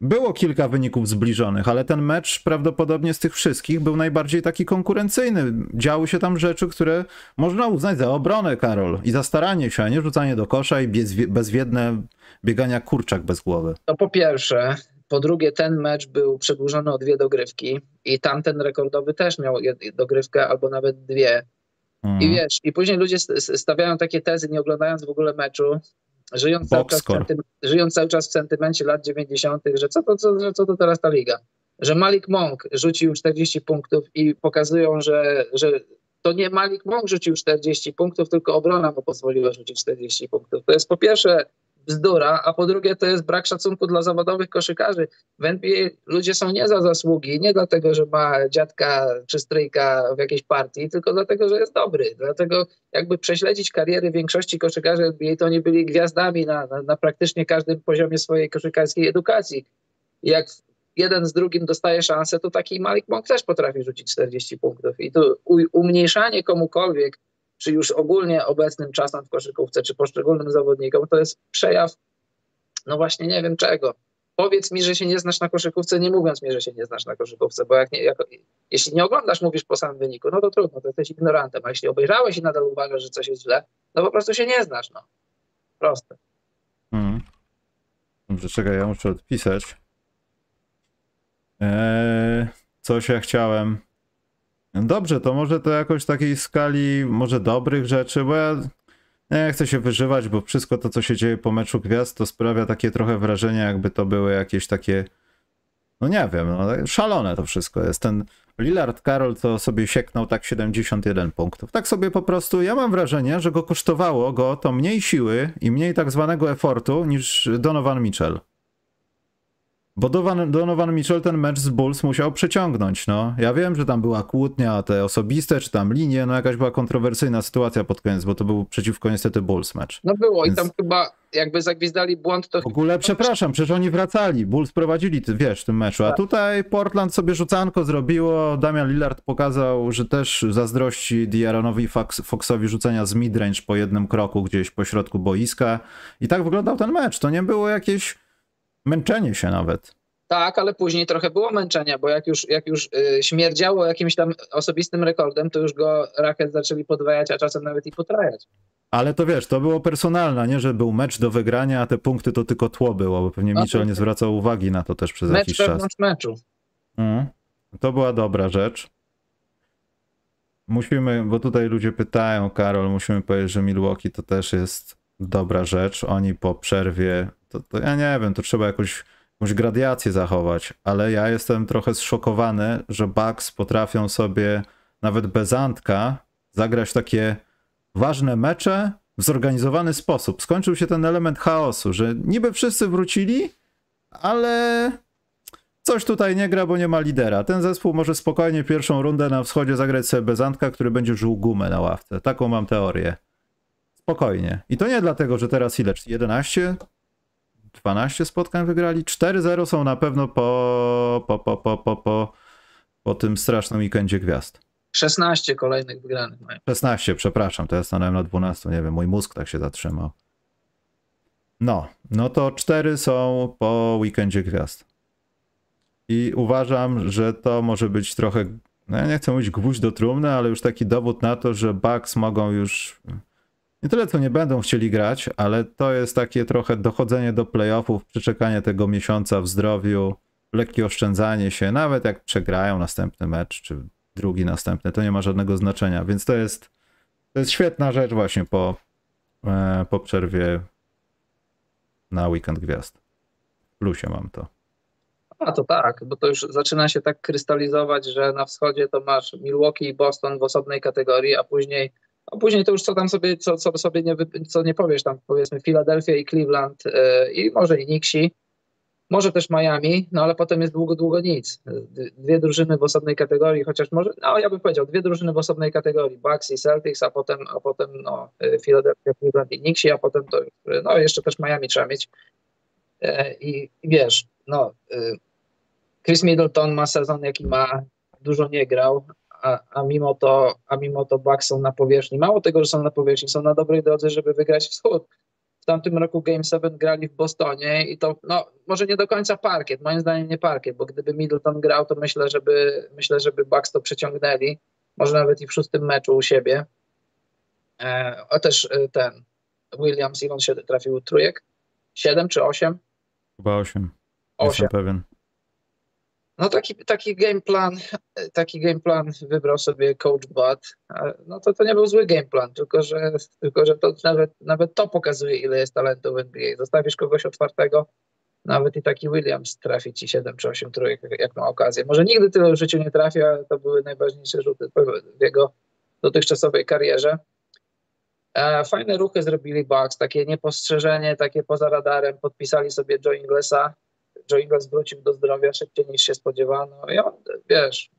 było kilka wyników zbliżonych, ale ten mecz prawdopodobnie z tych wszystkich był najbardziej taki konkurencyjny. Działy się tam rzeczy, które można uznać za obronę, Karol, i za staranie się, a nie rzucanie do kosza i bezwiedne biegania kurczak bez głowy. To po pierwsze. Po drugie, ten mecz był przedłużony o dwie dogrywki i tamten rekordowy też miał dogrywkę albo nawet dwie. I mhm. wiesz, i później ludzie stawiają takie tezy, nie oglądając w ogóle meczu, żyjąc cały, czas żyjąc cały czas w sentymencie lat 90., że co to, co, że co to teraz ta liga? Że Malik Monk rzucił 40 punktów i pokazują, że, że to nie Malik Monk rzucił 40 punktów, tylko obrona mu pozwoliła rzucić 40 punktów. To jest po pierwsze bzdura, a po drugie to jest brak szacunku dla zawodowych koszykarzy. W NBA ludzie są nie za zasługi, nie dlatego, że ma dziadka czy stryjka w jakiejś partii, tylko dlatego, że jest dobry. Dlatego jakby prześledzić kariery większości koszykarzy NBA, to oni byli gwiazdami na, na, na praktycznie każdym poziomie swojej koszykarskiej edukacji. Jak jeden z drugim dostaje szansę, to taki Malik Monk też potrafi rzucić 40 punktów. I tu umniejszanie komukolwiek, czy już ogólnie obecnym czasom w koszykówce, czy poszczególnym zawodnikom, to jest przejaw, no właśnie nie wiem czego. Powiedz mi, że się nie znasz na koszykówce, nie mówiąc mi, że się nie znasz na koszykówce, bo jak nie, jak, jeśli nie oglądasz, mówisz po samym wyniku, no to trudno, to jesteś ignorantem, a jeśli obejrzałeś i nadal uważasz, że coś jest źle, no po prostu się nie znasz, no. Proste. Hmm. Dobrze, czekaj, ja muszę odpisać. Eee, coś ja chciałem. Dobrze, to może to jakoś takiej skali, może dobrych rzeczy, bo ja nie chcę się wyżywać, bo wszystko to, co się dzieje po meczu gwiazd, to sprawia takie trochę wrażenie, jakby to były jakieś takie, no nie wiem, no, szalone to wszystko jest. Ten Lillard Carroll to sobie sieknął tak 71 punktów. Tak sobie po prostu, ja mam wrażenie, że go kosztowało go to mniej siły i mniej tak zwanego efortu niż Donovan Mitchell. Bo Donovan, Donovan Mitchell ten mecz z Bulls musiał przeciągnąć, no. Ja wiem, że tam była kłótnia, te osobiste, czy tam linie, no jakaś była kontrowersyjna sytuacja pod koniec, bo to był przeciwko niestety Bulls mecz. No było Więc... i tam chyba jakby zagwizdali błąd, to... W ogóle przepraszam, przecież oni wracali, Bulls prowadzili, wiesz, w tym meczu, a tak. tutaj Portland sobie rzucanko zrobiło, Damian Lillard pokazał, że też zazdrości Diaronowi Fox, Foxowi rzucenia z midrange po jednym kroku gdzieś po środku boiska i tak wyglądał ten mecz, to nie było jakieś Męczenie się nawet. Tak, ale później trochę było męczenia, bo jak już, jak już yy, śmierdziało jakimś tam osobistym rekordem, to już go rakiet zaczęli podwajać, a czasem nawet i potrajać. Ale to wiesz, to było personalne, nie, że był mecz do wygrania, a te punkty to tylko tło było, bo pewnie no Mitchell nie zwracał uwagi na to też przez mecz jakiś czas. Mecz meczu. Mm. To była dobra rzecz. Musimy, bo tutaj ludzie pytają, Karol, musimy powiedzieć, że Milwaukee to też jest dobra rzecz. Oni po przerwie to, to ja nie wiem, to trzeba jakoś, jakąś gradiację zachować, ale ja jestem trochę zszokowany, że Bucks potrafią sobie nawet bez Antka zagrać takie ważne mecze w zorganizowany sposób. Skończył się ten element chaosu, że niby wszyscy wrócili, ale coś tutaj nie gra, bo nie ma lidera. Ten zespół może spokojnie pierwszą rundę na wschodzie zagrać sobie bez Antka, który będzie żył gumę na ławce. Taką mam teorię. Spokojnie. I to nie dlatego, że teraz ile? 11 12 spotkań wygrali. 4-0 są na pewno po, po, po, po, po, po, po tym strasznym weekendzie gwiazd. 16 kolejnych wygranych mają. 16, przepraszam, to ja stanąłem na 12, nie wiem, mój mózg tak się zatrzymał. No, no to 4 są po weekendzie gwiazd. I uważam, że to może być trochę, no ja nie chcę mówić gwóźdź do trumny, ale już taki dowód na to, że Bucks mogą już nie tyle co nie będą chcieli grać, ale to jest takie trochę dochodzenie do playoffów, przeczekanie tego miesiąca w zdrowiu, lekkie oszczędzanie się, nawet jak przegrają następny mecz, czy drugi następny, to nie ma żadnego znaczenia, więc to jest, to jest świetna rzecz właśnie po, e, po przerwie na weekend gwiazd. W plusie mam to. A to tak, bo to już zaczyna się tak krystalizować, że na wschodzie to masz Milwaukee i Boston w osobnej kategorii, a później a później to już co tam sobie, co, co sobie nie, co nie powiesz, tam powiedzmy Philadelphia i Cleveland yy, i może i Nixi, może też Miami, no ale potem jest długo, długo nic. Dwie drużyny w osobnej kategorii, chociaż może, no ja bym powiedział, dwie drużyny w osobnej kategorii, Bucks i Celtics, a potem, a potem no, y, Philadelphia, Cleveland i Nixi, a potem to, no jeszcze też Miami trzeba mieć. I, wiesz, no, Chris Middleton ma sezon, jaki ma, dużo nie grał, a, a, mimo to, a mimo to Bucks są na powierzchni. Mało tego, że są na powierzchni, są na dobrej drodze, żeby wygrać wschód. W tamtym roku Game 7 grali w Bostonie i to, no, może nie do końca parkiet, moim zdaniem nie parkiet, bo gdyby Middleton grał, to myślę, żeby, myślę, żeby Bucks to przeciągnęli, może nawet i w szóstym meczu u siebie. E, a też e, ten Williams, ile on się trafił trójek? Siedem czy osiem? Chyba osiem. Osiem. Jestem pewien. No taki, taki game plan, taki game plan wybrał sobie coach Bud. No to to nie był zły game plan, tylko że, tylko, że to nawet, nawet to pokazuje, ile jest talentu w NBA. Zostawisz kogoś otwartego, nawet i taki Williams trafi ci 7 czy 8 trójek, jak ma okazję. Może nigdy tyle w życiu nie trafi, ale to były najważniejsze rzuty w jego dotychczasowej karierze. E, fajne ruchy zrobili Bucks, takie niepostrzeżenie, takie poza radarem. Podpisali sobie Joe Inglesa, Joe Ingles wrócił do zdrowia szybciej niż się spodziewano i on, wiesz,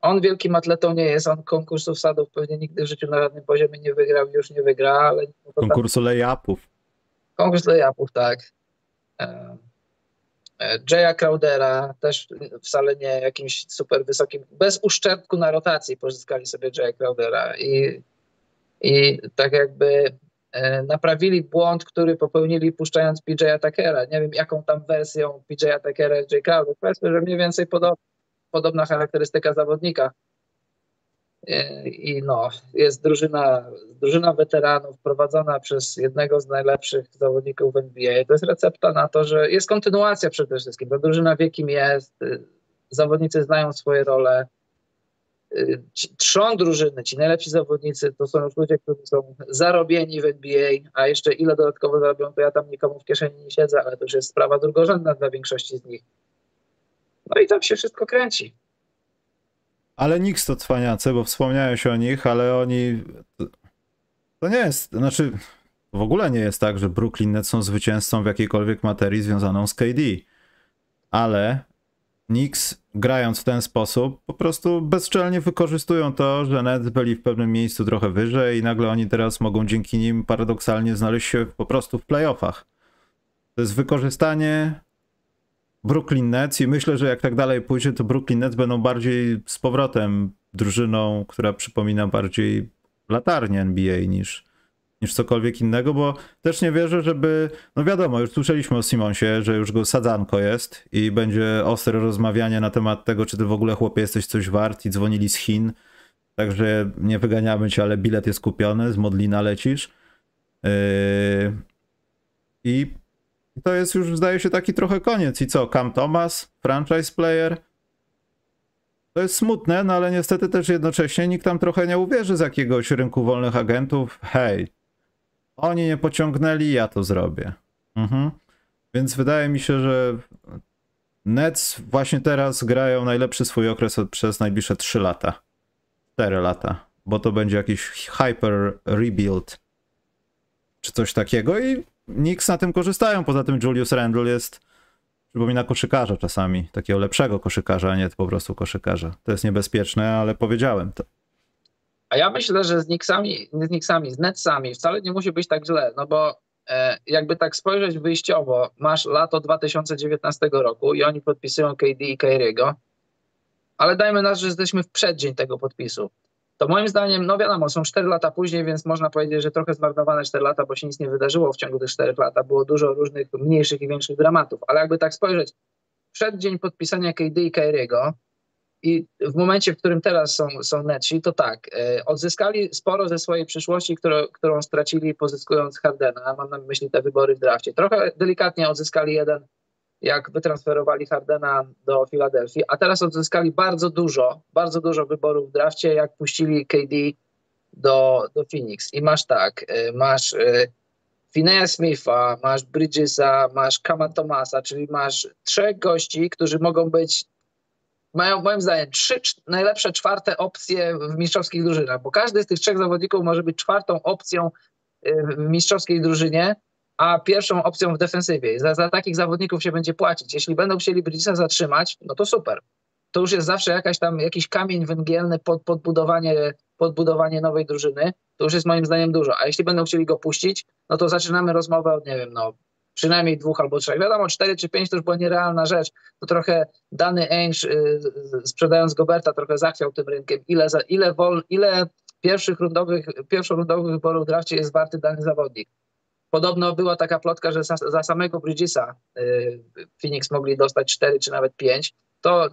on wielkim atletą nie jest, on konkursów sadów pewnie nigdy w życiu na żadnym poziomie nie wygrał, już nie wygra, ale... Konkursu lay-upów. Konkurs lay-upów, tak. E, e, Jaya Crowdera, też wcale nie jakimś super wysokim, bez uszczerbku na rotacji pozyskali sobie Jaya Crowdera i, i tak jakby naprawili błąd, który popełnili puszczając PJ'a Tuckera. Nie wiem, jaką tam wersją Tuckera jest Jay Crowder. Powiedzmy, że mniej więcej podobna, podobna charakterystyka zawodnika. I no, jest drużyna, drużyna weteranów prowadzona przez jednego z najlepszych zawodników NBA. To jest recepta na to, że jest kontynuacja przede wszystkim. Ta drużyna wie, kim jest, zawodnicy znają swoje role. Trzon drużyny, ci najlepsi zawodnicy, to są już ludzie, którzy są zarobieni w NBA, a jeszcze ile dodatkowo zarobią, to ja tam nikomu w kieszeni nie siedzę, ale to już jest sprawa drugorzędna dla większości z nich. No i tam się wszystko kręci. Ale nikt to cwaniacy, bo wspomniałem się o nich, ale oni... To nie jest, znaczy w ogóle nie jest tak, że Brooklyn Nets są zwycięzcą w jakiejkolwiek materii związaną z KD. Ale Knicks grając w ten sposób po prostu bezczelnie wykorzystują to, że Nets byli w pewnym miejscu trochę wyżej i nagle oni teraz mogą dzięki nim paradoksalnie znaleźć się po prostu w playoffach. To jest wykorzystanie Brooklyn Nets i myślę, że jak tak dalej pójdzie, to Brooklyn Nets będą bardziej z powrotem drużyną, która przypomina bardziej latarnię NBA niż, niż cokolwiek innego, bo też nie wierzę, żeby, no wiadomo, już słyszeliśmy o Simonsie, że już go sadzanko jest i będzie ostre rozmawianie na temat tego, czy ty w ogóle chłopie jesteś coś wart i dzwonili z Chin, także nie wyganiamy cię, ale bilet jest kupiony, z Modlina lecisz. Yy... I to jest już, zdaje się, taki trochę koniec. I co, Cam Thomas, franchise player? To jest smutne, no ale niestety też jednocześnie nikt tam trochę nie uwierzy z jakiegoś rynku wolnych agentów. Hej, oni nie pociągnęli, ja to zrobię. Mhm. Więc wydaje mi się, że Nets właśnie teraz grają najlepszy swój okres przez najbliższe 3 lata. 4 lata. Bo to będzie jakiś hyper rebuild. Czy coś takiego i Knicks na tym korzystają. Poza tym Julius Randle jest, przypomina koszykarza czasami, takiego lepszego koszykarza, a nie po prostu koszykarza. To jest niebezpieczne, ale powiedziałem to. A ja myślę, że z Knicksami, z Knicksami, z Netsami wcale nie musi być tak źle, no bo e, jakby tak spojrzeć wyjściowo, masz lato 2019 roku i oni podpisują KD i Kyriego, ale dajmy nas, że jesteśmy w przeddzień tego podpisu to moim zdaniem, no wiadomo, są 4 lata później, więc można powiedzieć, że trochę zmarnowane 4 lata, bo się nic nie wydarzyło w ciągu tych 4 lat. Było dużo różnych mniejszych i większych dramatów. Ale jakby tak spojrzeć, przed dzień podpisania KD i Kyriego i w momencie, w którym teraz są, są Netsi, to tak, e, odzyskali sporo ze swojej przyszłości, którą, którą stracili pozyskując Hardena. Mam na myśli te wybory w drafcie. Trochę delikatnie odzyskali jeden jak wytransferowali Hardena do Filadelfii, a teraz odzyskali bardzo dużo, bardzo dużo wyborów w drafcie, jak puścili KD do, do Phoenix. I masz tak, y, masz y, Fineya Smitha, masz Bridgesa, masz Kama Thomasa, czyli masz trzech gości, którzy mogą być, mają moim zdaniem trzy najlepsze czwarte opcje w mistrzowskich drużynach, bo każdy z tych trzech zawodników może być czwartą opcją y, w mistrzowskiej drużynie a pierwszą opcją w defensywie. Za, za takich zawodników się będzie płacić. Jeśli będą chcieli Bridgesa zatrzymać, no to super. To już jest zawsze jakaś tam, jakiś kamień węgielny pod podbudowanie, podbudowanie nowej drużyny. To już jest moim zdaniem dużo. A jeśli będą chcieli go puścić, no to zaczynamy rozmowę od, nie wiem, no przynajmniej dwóch albo trzech. Wiadomo, cztery czy pięć to już była nierealna rzecz. To trochę dany Ainge, y, sprzedając Goberta, trochę zachwiał tym rynkiem. Ile, za, ile, wol, ile pierwszych rundowych, pierwszorundowych wyborów w drafcie jest warty dany zawodnik. Podobno była taka plotka, że za, za samego Bridgesa y, Phoenix mogli dostać 4 czy nawet 5. To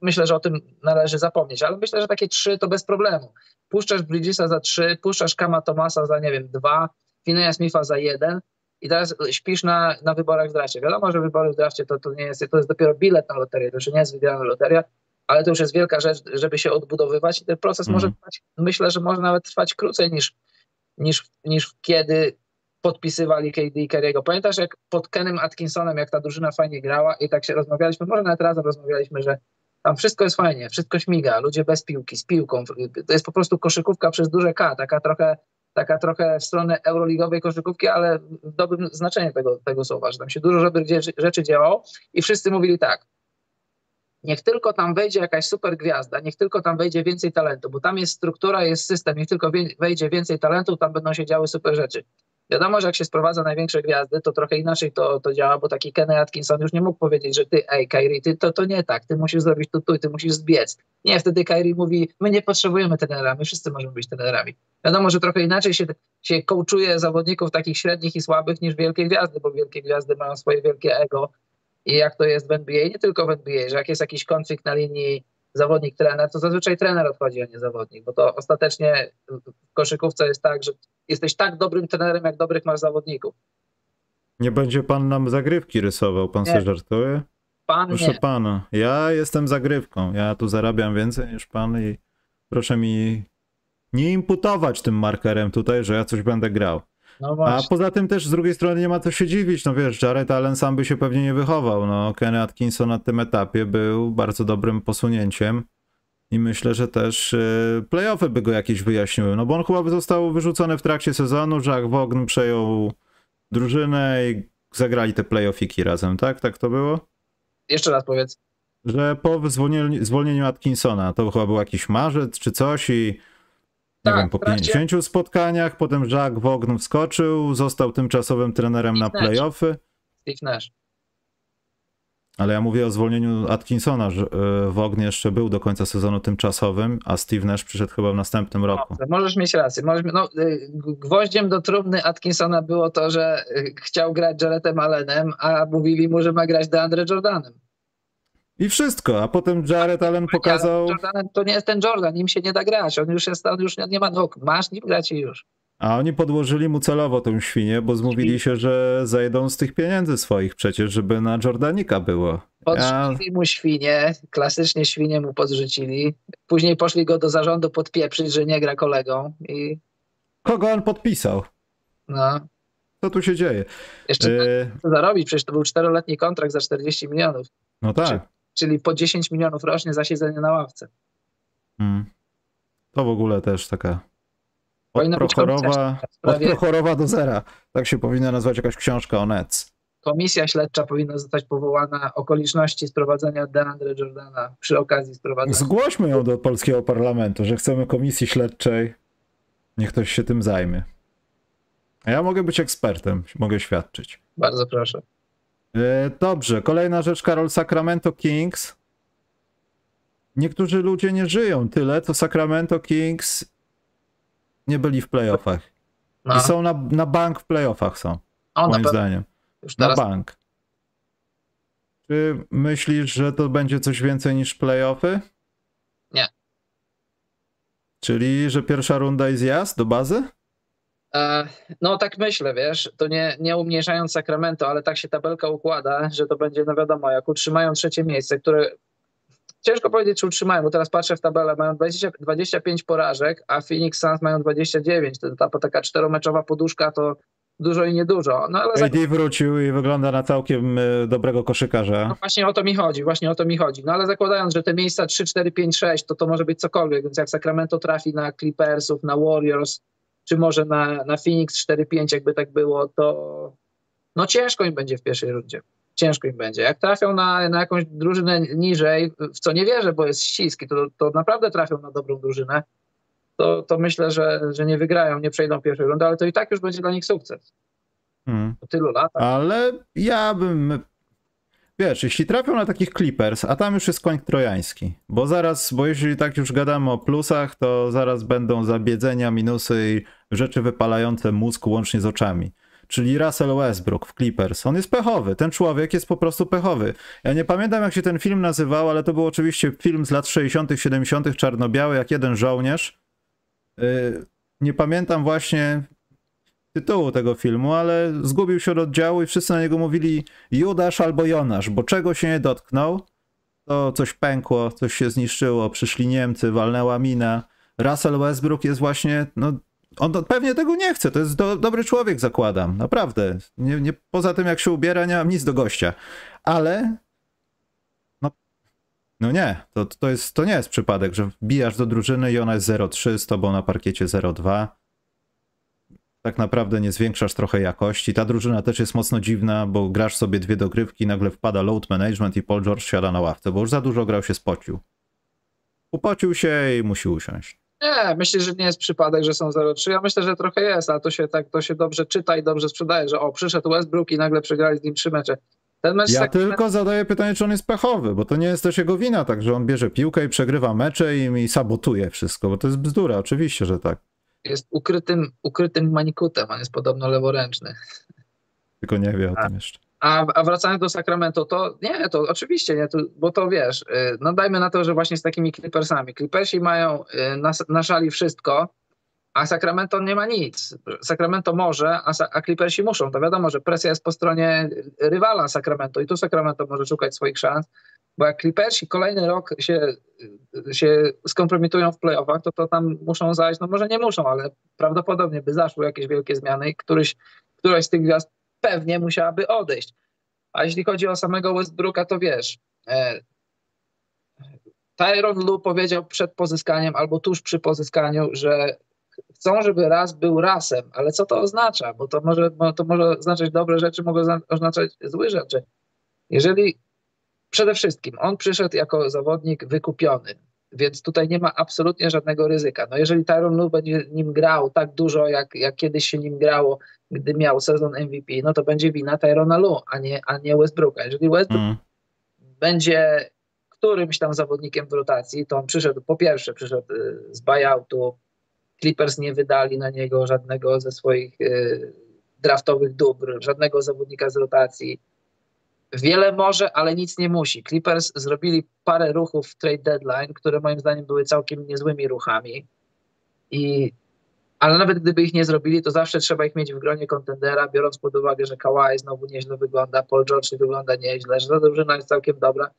myślę, że o tym należy zapomnieć, ale myślę, że takie 3 to bez problemu. Puszczasz Bridgesa za 3, puszczasz Kama Tomasa za, nie wiem, 2, Fineya Smitha za 1 i teraz śpisz na, na wyborach w drafcie. Wiadomo, że wybory w drafcie to, to, nie jest, to jest dopiero bilet na loterię, to już nie jest wygrana loteria, ale to już jest wielka rzecz, żeby się odbudowywać i ten proces mm. może trwać, myślę, że może nawet trwać krócej niż, niż, niż kiedy podpisywali KD i Kerry'ego. Pamiętasz, jak pod Kenem Atkinsonem, jak ta drużyna fajnie grała i tak się rozmawialiśmy, może nawet razem rozmawialiśmy, że tam wszystko jest fajnie, wszystko śmiga, ludzie bez piłki, z piłką. To jest po prostu koszykówka przez duże K, taka trochę, taka trochę w stronę euroligowej koszykówki, ale w dobrym znaczeniu tego, tego słowa, że tam się dużo rzeczy działo i wszyscy mówili tak, niech tylko tam wejdzie jakaś super gwiazda, niech tylko tam wejdzie więcej talentu, bo tam jest struktura, jest system, niech tylko wejdzie więcej talentu, tam będą się działy super rzeczy. Wiadomo, że jak się sprowadza największe gwiazdy, to trochę inaczej to, to działa, bo taki Kenny Atkinson już nie mógł powiedzieć, że ty, ej, Kyrie, ty, to, to nie tak, ty musisz zrobić tu, tu, ty musisz zbiec. Nie, wtedy Kyrie mówi, my nie potrzebujemy trenera, my wszyscy możemy być trenerami. Wiadomo, że trochę inaczej się, się coachuje zawodników takich średnich i słabych niż wielkie gwiazdy, bo wielkie gwiazdy mają swoje wielkie ego i jak to jest w NBA, nie tylko w NBA, że jak jest jakiś konflikt na linii zawodnik-trener, to zazwyczaj trener odchodzi, a nie zawodnik, bo to ostatecznie w koszykówce jest tak, że jesteś tak dobrym trenerem, jak dobrych masz zawodników. Nie będzie pan nam zagrywki rysował, pan Nie. sobie żartuje? Pan Proszę nie. pana, ja jestem zagrywką. Ja tu zarabiam więcej niż pan i proszę mi nie imputować tym markerem tutaj, że ja coś będę grał. No A poza tym też z drugiej strony nie ma co się dziwić. No wiesz, Jared Allen sam by się pewnie nie wychował. No, Kenny Atkinson na tym etapie był bardzo dobrym posunięciem. I myślę, że też y, playoffy by go jakieś wyjaśniły. No bo on chyba by został wyrzucony w trakcie sezonu, Jacques Vaughn przejął drużynę i zagrali te playoffiki razem, tak? Tak to było? Jeszcze raz powiedz. Że po zwolnieniu, zwolnieniu Atkinsona, to chyba był jakiś marzec czy coś i Tak, wiem, po trakcie- 50 spotkaniach, potem Jacques Vaughn wskoczył, został tymczasowym trenerem na Steve Nash. playoffy, Steve Nash. ale ja mówię o zwolnieniu Atkinsona, że e, Vaughn jeszcze był do końca sezonu tymczasowym, a Steve Nash przyszedł chyba w następnym roku. Dobrze, Możesz mieć rację. Możesz, no, y, gwoździem do trumny Atkinsona było to, że y, chciał grać Jaretem Allenem, a mówili mu, że ma grać DeAndre Jordanem. I wszystko, a potem Jared Allen pokazał, Jordanem to nie jest ten Jordan, nim się nie da grać. On już jest, on już nie, nie ma nóg. Masz nim grać i już. a oni podłożyli mu celowo tą świnię, bo zmówili się, że zajdą z tych pieniędzy swoich przecież, żeby na Jordanika było. Podrzucili mu świnie, klasycznie świnie mu podrzucili. Później poszli go do zarządu podpieprzyć, że nie gra kolegą i kogo on podpisał? no, Co tu się dzieje? jeszcze chce zarobić, przecież to był czteroletni kontrakt za 40 milionów, no tak. Czyli po 10 milionów rocznie za siedzenie na ławce. Mm. To w ogóle też taka od prochorowa, od prochorowa do zera. Tak się powinna nazwać jakaś książka o Nets. Komisja śledcza powinna zostać powołana okoliczności sprowadzenia DeAndre Jordana przy okazji sprowadzenia. Zgłośmy ją do polskiego parlamentu, że chcemy komisji śledczej. Niech ktoś się tym zajmie. A ja mogę być ekspertem, mogę świadczyć. Bardzo proszę. E, Dobrze, kolejna rzecz, Karol, Sacramento Kings. Niektórzy ludzie nie żyją tyle, co Sacramento Kings nie byli w playoffach. No, I są na, na bank w playoffach są, na moim zdaniem. już Na teraz bank. Czy myślisz, że to będzie coś więcej niż playoffy? Nie. Czyli, że pierwsza runda jest zjazd do bazy? E, No tak myślę, wiesz, to nie, nie umniejszając Sacramento, ale tak się tabelka układa, że to będzie, no wiadomo, jak utrzymają trzecie miejsce, które ciężko powiedzieć, czy utrzymają, bo teraz patrzę w tabelę, mają 20, 25 porażek, a Phoenix Suns mają 29, to ta taka czteromeczowa poduszka to dużo i niedużo. No ale AD wrócił i wygląda na całkiem y, dobrego koszykarza. No właśnie o to mi chodzi, właśnie o to mi chodzi. No ale zakładając, że te miejsca 3, 4, 5, 6, to to może być cokolwiek, więc jak Sacramento trafi na Clippersów, na Warriors, czy może na, na Phoenix 4, 5, jakby tak było, to no ciężko im będzie w pierwszej rundzie. Ciężko im będzie. Jak trafią na, na jakąś drużynę niżej, w co nie wierzę, bo jest ściski, to, to naprawdę trafią na dobrą drużynę, to, to myślę, że, że nie wygrają, nie przejdą pierwszej rundy, ale to i tak już będzie dla nich sukces. Hmm. Po tylu latach. Ale ja bym. Wiesz, jeśli trafią na takich Clippers, a tam już jest koń trojański, bo zaraz, bo jeśli tak już gadamy o plusach, to zaraz będą zabiedzenia, minusy i rzeczy wypalające mózg łącznie z oczami. Czyli Russell Westbrook w Clippers. On jest pechowy. Ten człowiek jest po prostu pechowy. Ja nie pamiętam, jak się ten film nazywał, ale to był oczywiście film z lat 60., 70., czarno-biały, jak jeden żołnierz. Yy, nie pamiętam właśnie tytułu tego filmu, ale zgubił się od oddziału i wszyscy na niego mówili Judasz albo Jonasz, bo czego się nie dotknął, to coś pękło, coś się zniszczyło, przyszli Niemcy, walnęła mina. Russell Westbrook jest właśnie, no on pewnie tego nie chce, to jest do, dobry człowiek, zakładam, naprawdę. Nie, nie, poza tym jak się ubiera, nie mam nic do gościa. Ale no, no nie, to, to, jest, to nie jest przypadek, że wbijasz do drużyny i ona jest 0-3, z tobą na parkiecie 0-2 tak naprawdę nie zwiększasz trochę jakości. Ta drużyna też jest mocno dziwna, bo grasz sobie dwie dogrywki, nagle wpada load management i Paul George siada na ławce, bo już za dużo grał się spocił. Upocił się i musi usiąść. Nie, myślę, że nie jest przypadek, że są 0-3. Ja myślę, że trochę jest, ale to się tak to się dobrze czyta i dobrze sprzedaje, że o, przyszedł Westbrook i nagle przegrali z nim trzy mecze. Ten mecz ja tak... tylko zadaję pytanie, czy on jest pechowy, bo to nie jest też jego wina, tak, że on bierze piłkę i przegrywa mecze i, i sabotuje wszystko, bo to jest bzdura, oczywiście, że tak. Jest ukrytym, ukrytym manikutem, on jest podobno leworęczny. Tylko nie wie o a, tym jeszcze. A, a wracając do Sacramento, to nie, to oczywiście nie, to, bo to wiesz, y, no dajmy na to, że właśnie z takimi Clippersami. Clippersi mają y, na, na szali wszystko, a Sacramento nie ma nic. Sacramento może, a, a Clippersi muszą. To wiadomo, że presja jest po stronie rywala Sacramento i tu Sacramento może szukać swoich szans, bo jak Clippersi kolejny rok się, się skompromitują w playoffach, to to tam muszą zajść, no może nie muszą, ale prawdopodobnie by zaszły jakieś wielkie zmiany i któryś, któraś z tych gwiazd pewnie musiałaby odejść. A jeśli chodzi o samego Westbrooka, to wiesz, e, Tyron Lu powiedział przed pozyskaniem albo tuż przy pozyskaniu, że chcą, żeby raz był rasem, ale co to oznacza? Bo to może, bo to może oznaczać dobre rzeczy, może oznaczać złe rzeczy. Jeżeli przede wszystkim on przyszedł jako zawodnik wykupiony, więc tutaj nie ma absolutnie żadnego ryzyka. No jeżeli Tyron Lu będzie nim grał tak dużo, jak, jak kiedyś się nim grało, gdy miał sezon MVP, no to będzie wina Tyrona Lu, a nie, a nie Westbrooka. Jeżeli Westbrook mm. będzie którymś tam zawodnikiem w rotacji, to on przyszedł, po pierwsze przyszedł y, z buyoutu, Clippers nie wydali na niego żadnego ze swoich y, draftowych dóbr, żadnego zawodnika z rotacji. Wiele może, ale nic nie musi. Clippers zrobili parę ruchów w trade deadline, które moim zdaniem były całkiem niezłymi ruchami. I, ale nawet gdyby ich nie zrobili, to zawsze trzeba ich mieć w gronie kontendera, biorąc pod uwagę, że Kawhi znowu nieźle wygląda, Paul George wygląda nieźle, że ta drużyna jest całkiem dobra.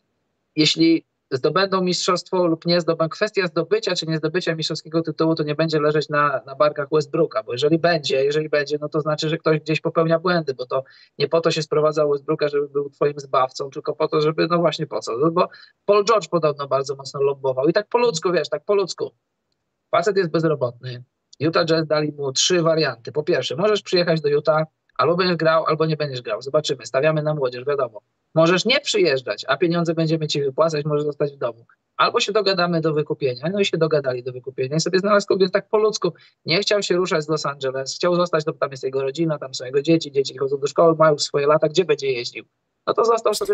Jeśli zdobędą mistrzostwo lub nie zdobędą. Kwestia zdobycia czy nie zdobycia mistrzowskiego tytułu to nie będzie leżeć na, na barkach Westbrooka, bo jeżeli będzie, jeżeli będzie, no to znaczy, że ktoś gdzieś popełnia błędy, bo to nie po to się sprowadza Westbrooka, żeby był twoim zbawcą, tylko po to, żeby, no właśnie po co, no bo Paul George podobno bardzo mocno lobbował i tak po ludzku, wiesz, tak po ludzku. Facet jest bezrobotny, Utah Jazz dali mu trzy warianty. Po pierwsze, możesz przyjechać do Utah, albo będziesz grał, albo nie będziesz grał. Zobaczymy, stawiamy na młodzież, wiadomo. Możesz nie przyjeżdżać, a pieniądze będziemy ci wypłacać, możesz zostać w domu. Albo się dogadamy do wykupienia. No i się dogadali do wykupienia. I sobie znalazł więc tak po ludzku nie chciał się ruszać z Los Angeles. Chciał zostać, no tam jest jego rodzina, tam są jego dzieci, dzieci chodzą do szkoły, mają swoje lata, gdzie będzie jeździł? No to został sobie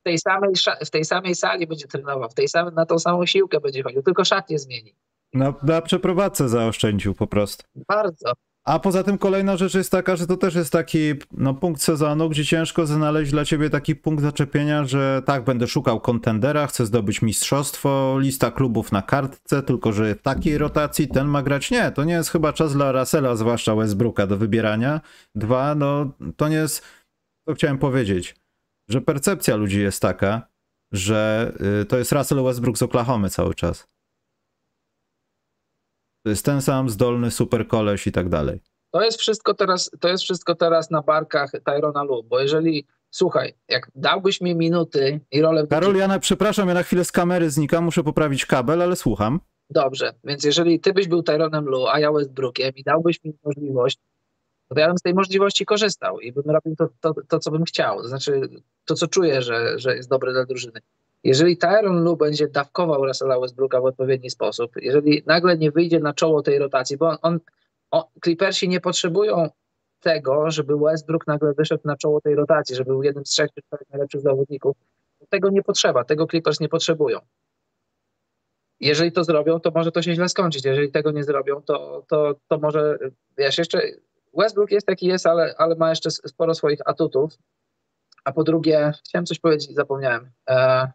w tej samej, w tej samej sali będzie trenował, w tej samej, na tą samą siłkę będzie chodził, tylko szat nie zmieni. No, na przeprowadzce zaoszczędził po prostu. Bardzo. A poza tym kolejna rzecz jest taka, że to też jest taki no, punkt sezonu, gdzie ciężko znaleźć dla ciebie taki punkt zaczepienia, że tak, będę szukał kontendera, chcę zdobyć mistrzostwo, lista klubów na kartce, tylko że w takiej rotacji ten ma grać. Nie, to nie jest chyba czas dla Russella, zwłaszcza Westbrooka do wybierania. Dwa, no to nie jest, to chciałem powiedzieć, że percepcja ludzi jest taka, że y, to jest Russell Westbrook z Oklahomy cały czas. To jest ten sam zdolny super koleś i tak dalej. To jest wszystko teraz, to jest wszystko teraz na barkach Tyrona Lu, bo jeżeli słuchaj, jak dałbyś mi minuty i rolę... Karol, ja na, przepraszam, ja na chwilę z kamery znikam, muszę poprawić kabel, ale słucham. Dobrze, więc jeżeli ty byś był Tyronem Lu, a ja Westbrookiem i dałbyś mi możliwość, to ja bym z tej możliwości korzystał i bym robił to, to, to co bym chciał, to znaczy to, co czuję, że, że jest dobre dla drużyny. Jeżeli Tyron Lu będzie dawkował Russella Westbrooka w odpowiedni sposób, jeżeli nagle nie wyjdzie na czoło tej rotacji, bo on, on, Clippersi nie potrzebują tego, żeby Westbrook nagle wyszedł na czoło tej rotacji, żeby był jednym z trzech czy czterech najlepszych zawodników. Tego nie potrzeba, tego Clippers nie potrzebują. Jeżeli to zrobią, to może to się źle skończyć. Jeżeli tego nie zrobią, to, to, to może, wiesz, jeszcze Westbrook jest taki jest, ale, ale ma jeszcze sporo swoich atutów. A po drugie, chciałem coś powiedzieć, zapomniałem. E,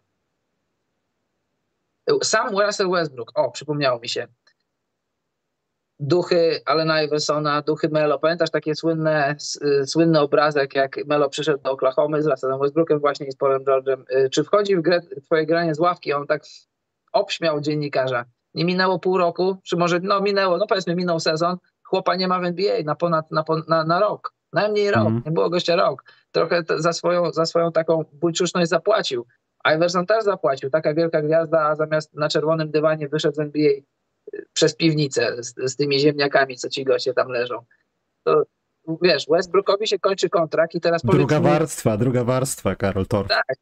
sam Russell Westbrook, o, przypomniało mi się. Duchy Alena Iversona, duchy Melo. Pamiętasz takie słynne, słynny obrazek, jak Melo przyszedł do Oklahomy z Russellem Westbrookiem właśnie i z Paulem George'em. Y, czy wchodzi w grę, twoje granie z ławki? On tak obśmiał dziennikarza. Nie minęło pół roku, czy może, no minęło, no powiedzmy minął sezon, chłopa nie ma w NBA na ponad, na, na, na rok. Najmniej rok, mm. nie było gościa rok. Trochę za swoją, za swoją taką bójczuczność zapłacił. Iverson też zapłacił. Taka wielka gwiazda, a zamiast na czerwonym dywanie wyszedł z NBA y, przez piwnicę z, z tymi ziemniakami, co ci goście tam leżą. To wiesz, Westbrookowi się kończy kontrakt i teraz Druga warstwa, druga warstwa, Karol Torf. Tak,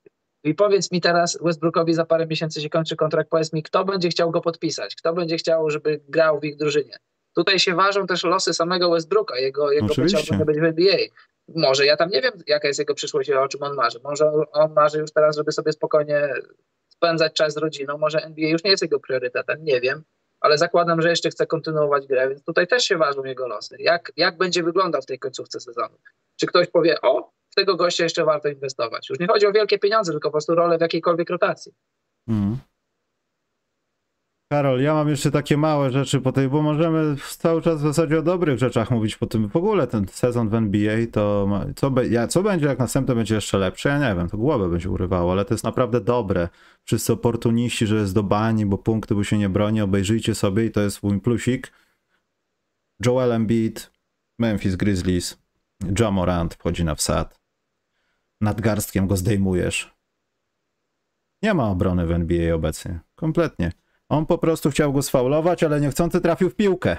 I powiedz mi teraz, Westbrookowi za parę miesięcy się kończy kontrakt, powiedz mi, kto będzie chciał go podpisać, kto będzie chciał, żeby grał w ich drużynie. Tutaj się ważą też losy samego Westbrooka, jego, jego być w NBA. Może ja tam nie wiem, jaka jest jego przyszłość i o czym on marzy. Może on marzy już teraz, żeby sobie spokojnie spędzać czas z rodziną. Może NBA już nie jest jego priorytetem, nie wiem, ale zakładam, że jeszcze chce kontynuować grę, więc tutaj też się ważą jego losy. Jak, jak będzie wyglądał w tej końcówce sezonu? Czy ktoś powie, o, w tego gościa jeszcze warto inwestować? Już nie chodzi o wielkie pieniądze, tylko po prostu rolę w jakiejkolwiek rotacji. Mm. Karol, ja mam jeszcze takie małe rzeczy po tej, bo możemy cały czas w zasadzie o dobrych rzeczach mówić po tym. W ogóle ten sezon w NBA to co, be, ja, co będzie, jak następny będzie jeszcze lepszy? Ja nie wiem, to głowę będzie urywało, ale to jest naprawdę dobre. Wszyscy oportuniści, że jest do bani, bo punkty, bo się nie broni, obejrzyjcie sobie i to jest mój plusik. Joel Embiid, Memphis Grizzlies, Jamorant wchodzi na wsad. Nadgarstkiem go zdejmujesz. Nie ma obrony w NBA obecnie. Kompletnie. On po prostu chciał go sfaulować, ale niechcący trafił w piłkę.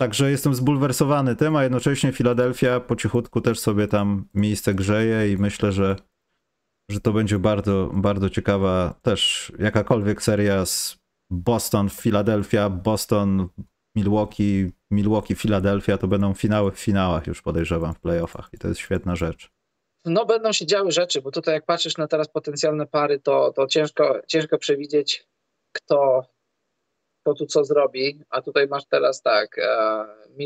Także jestem zbulwersowany tym, a jednocześnie Filadelfia po cichutku też sobie tam miejsce grzeje i myślę, że, że to będzie bardzo, bardzo ciekawa też jakakolwiek seria z Boston, Filadelfia, Boston, Milwaukee, Milwaukee, Filadelfia, to będą finały w finałach już podejrzewam w playoffach i to jest świetna rzecz no będą się działy rzeczy, bo tutaj jak patrzysz na teraz potencjalne pary, to, to ciężko, ciężko przewidzieć, kto, kto tu co zrobi, a tutaj masz teraz tak. E,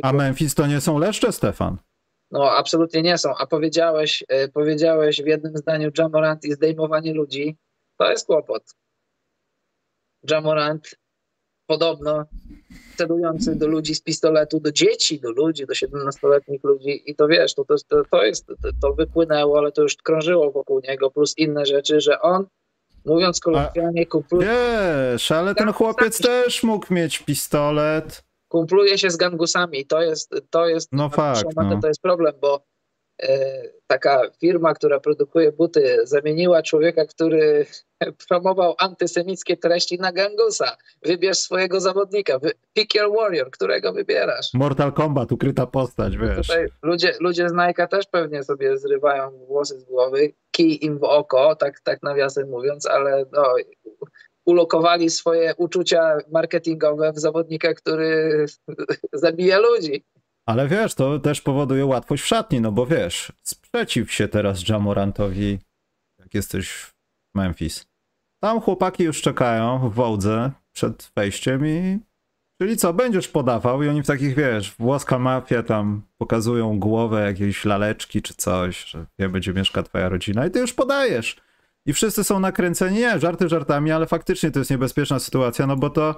a Memphis to nie są leszcze, Stefan? No absolutnie nie są, a powiedziałeś, e, powiedziałeś w jednym zdaniu Jamorant i zdejmowanie ludzi, to jest kłopot. Jamorant podobno celujący do ludzi z pistoletu, do dzieci, do ludzi, do 17-letnich ludzi i to wiesz, to, to, to, jest, to wypłynęło, ale to już krążyło wokół niego, plus inne rzeczy, że on mówiąc kolokwialnie kumpluje... Wiesz, ale ten chłopiec też mógł mieć pistolet. Kumpluje się z gangusami, to jest, to jest, no fakt, no. to jest problem, bo taka firma, która produkuje buty, zamieniła człowieka, który promował antysemickie treści na gangusa. Wybierz swojego zawodnika. Pick your warrior, którego wybierasz. Mortal Kombat, ukryta postać, wiesz. Tutaj ludzie, ludzie z Nike też pewnie sobie zrywają włosy z głowy, kij im w oko, tak, tak nawiasem mówiąc, ale no, ulokowali swoje uczucia marketingowe w zawodnika, który zabija ludzi. Ale wiesz, to też powoduje łatwość w szatni, no bo wiesz, sprzeciw się teraz Jamorantowi, jak jesteś w Memphis. Tam chłopaki już czekają w wołdze przed wejściem i... Czyli co, będziesz podawał i oni w takich, wiesz, włoska mafia tam pokazują głowę jakiejś laleczki czy coś, że gdzie będzie mieszka twoja rodzina i ty już podajesz. I wszyscy są nakręceni, nie, żarty żartami, ale faktycznie to jest niebezpieczna sytuacja, no bo to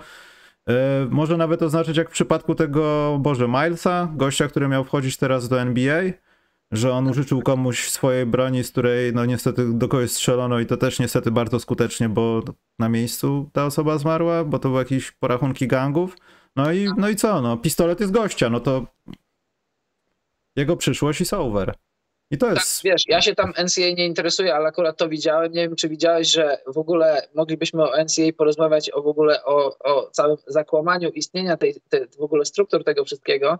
może nawet oznaczać jak w przypadku tego, Boże, Milesa, gościa, który miał wchodzić teraz do NBA, że on użyczył komuś swojej broni, z której no niestety do kogoś strzelono i to też niestety bardzo skutecznie, bo na miejscu ta osoba zmarła, bo to były jakieś porachunki gangów. No i, no i co, no pistolet jest gościa, no to jego przyszłość jest over. I to tak, jest. Tak, wiesz, ja się tam NCA nie interesuję, ale akurat to widziałem. Nie wiem, czy widziałeś, że w ogóle moglibyśmy o NCA porozmawiać o w ogóle o, o całym zakłamaniu istnienia tej, tej, w ogóle struktur tego wszystkiego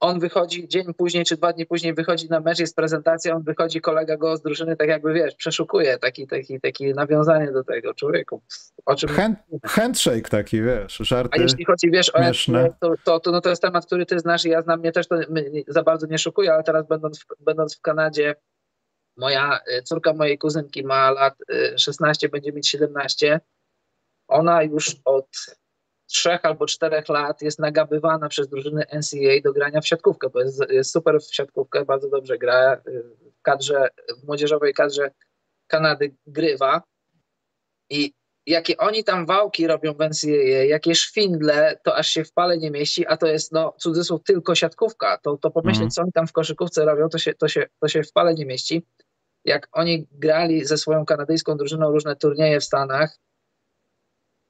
on wychodzi dzień później czy dwa dni później wychodzi na mecz, jest prezentacja, on wychodzi, kolega go z drużyny tak jakby, wiesz, przeszukuje taki, taki, taki nawiązanie do tego człowieku. O czym Hand, handshake taki, wiesz, żarty A jeśli chodzi, wiesz, o to, to, to, no to jest temat, który ty znasz i ja znam, mnie też to za bardzo nie szukuje, ale teraz będąc w, będąc w Kanadzie, moja y, córka mojej kuzynki ma lat 16, y, będzie mieć 17. Ona już od trzech albo czterech lat jest nagabywana przez drużyny NCAA do grania w siatkówkę, bo jest, jest super w siatkówkę, bardzo dobrze gra. W kadrze, w młodzieżowej kadrze Kanady grywa i jakie oni tam wałki robią w NCAA, jakie szwindle, to aż się w pale nie mieści, a to jest, no, cudzysłów, tylko siatkówka. To, to pomyśleć, mhm. co oni tam w koszykówce robią, to się, to, się, to się w pale nie mieści. Jak oni grali ze swoją kanadyjską drużyną różne turnieje w Stanach,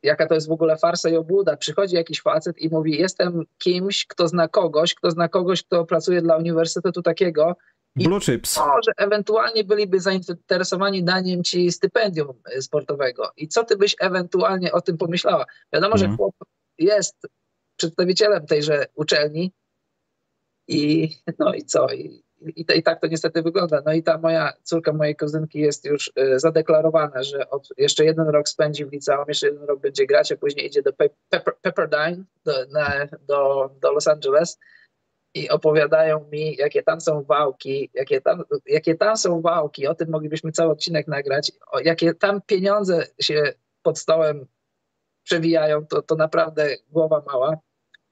jaka to jest w ogóle farsa i obłuda. Przychodzi jakiś facet i mówi, jestem kimś, kto zna kogoś, kto zna kogoś, kto pracuje dla uniwersytetu takiego. I Blue chips. Może ewentualnie byliby zainteresowani daniem ci stypendium sportowego. I co ty byś ewentualnie o tym pomyślała? Wiadomo, że mhm. chłop jest przedstawicielem tejże uczelni i no i co? I, i, i tak to niestety wygląda. No i ta moja córka mojej kuzynki jest już y, zadeklarowana, że od, jeszcze jeden rok spędzi w liceum, jeszcze jeden rok będzie grać, a później idzie do Pepper, Pepperdine, do, na, do, do Los Angeles i opowiadają mi, jakie tam są wałki, jakie tam, jakie tam są wałki, o tym moglibyśmy cały odcinek nagrać, o, jakie tam pieniądze się pod stołem przewijają, to, to naprawdę głowa mała.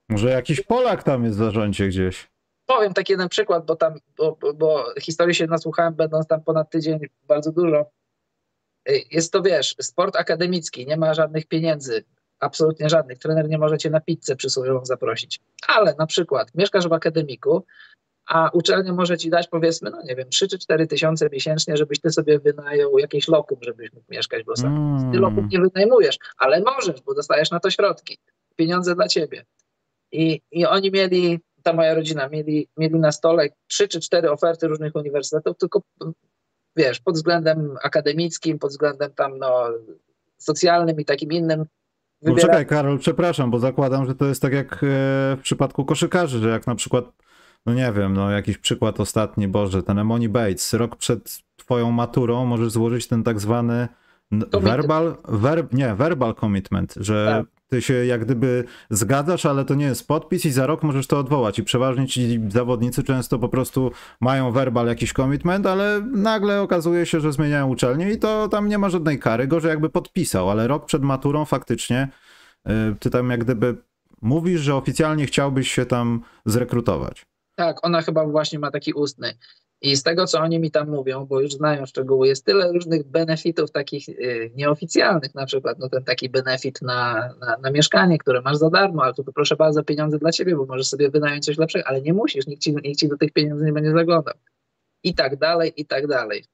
Może jakiś Polak tam jest w zarządzie gdzieś. Powiem taki jeden przykład, bo tam, bo, bo, bo historii się nasłuchałem, będąc tam ponad tydzień bardzo dużo. Jest to, wiesz, sport akademicki, nie ma żadnych pieniędzy, absolutnie żadnych. Trener nie może cię na pizzę przysłowiową zaprosić. Ale na przykład mieszkasz w akademiku, a uczelnia może ci dać powiedzmy, no nie wiem, 3 czy 4 tysiące miesięcznie, żebyś ty sobie wynajął jakieś lokum, żebyś mógł mieszkać w Los Angeles. Ty lokum Mm. nie wynajmujesz, ale możesz, bo dostajesz na to środki. Pieniądze dla ciebie. I, i oni mieli, ta moja rodzina, mieli, mieli na stole trzy czy cztery oferty różnych uniwersytetów, tylko wiesz, pod względem akademickim, pod względem tam no, socjalnym i takim innym. No wybiera- czekaj, Karol, przepraszam, bo zakładam, że to jest tak jak e, w przypadku koszykarzy, że jak na przykład, no nie wiem, no jakiś przykład ostatni, Boże, ten Emoni Bates, rok przed twoją maturą możesz złożyć ten tak zwany verbal, ver, nie, verbal commitment, że Tak. Ty się jak gdyby zgadzasz, ale to nie jest podpis i za rok możesz to odwołać i przeważnie ci zawodnicy często po prostu mają verbal jakiś commitment, ale nagle okazuje się, że zmieniają uczelnię i to tam nie ma żadnej kary, gorzej jakby podpisał, ale rok przed maturą faktycznie y, ty tam jak gdyby mówisz, że oficjalnie chciałbyś się tam zrekrutować. Tak, ona chyba właśnie ma taki ustny. I z tego, co oni mi tam mówią, bo już znają szczegóły, jest tyle różnych benefitów takich y, nieoficjalnych, na przykład no ten taki benefit na, na, na mieszkanie, które masz za darmo, ale tu proszę bardzo pieniądze dla ciebie, bo możesz sobie wynająć coś lepszego, ale nie musisz, nikt ci, nikt ci do tych pieniędzy nie będzie zaglądał. I tak dalej, i tak dalej.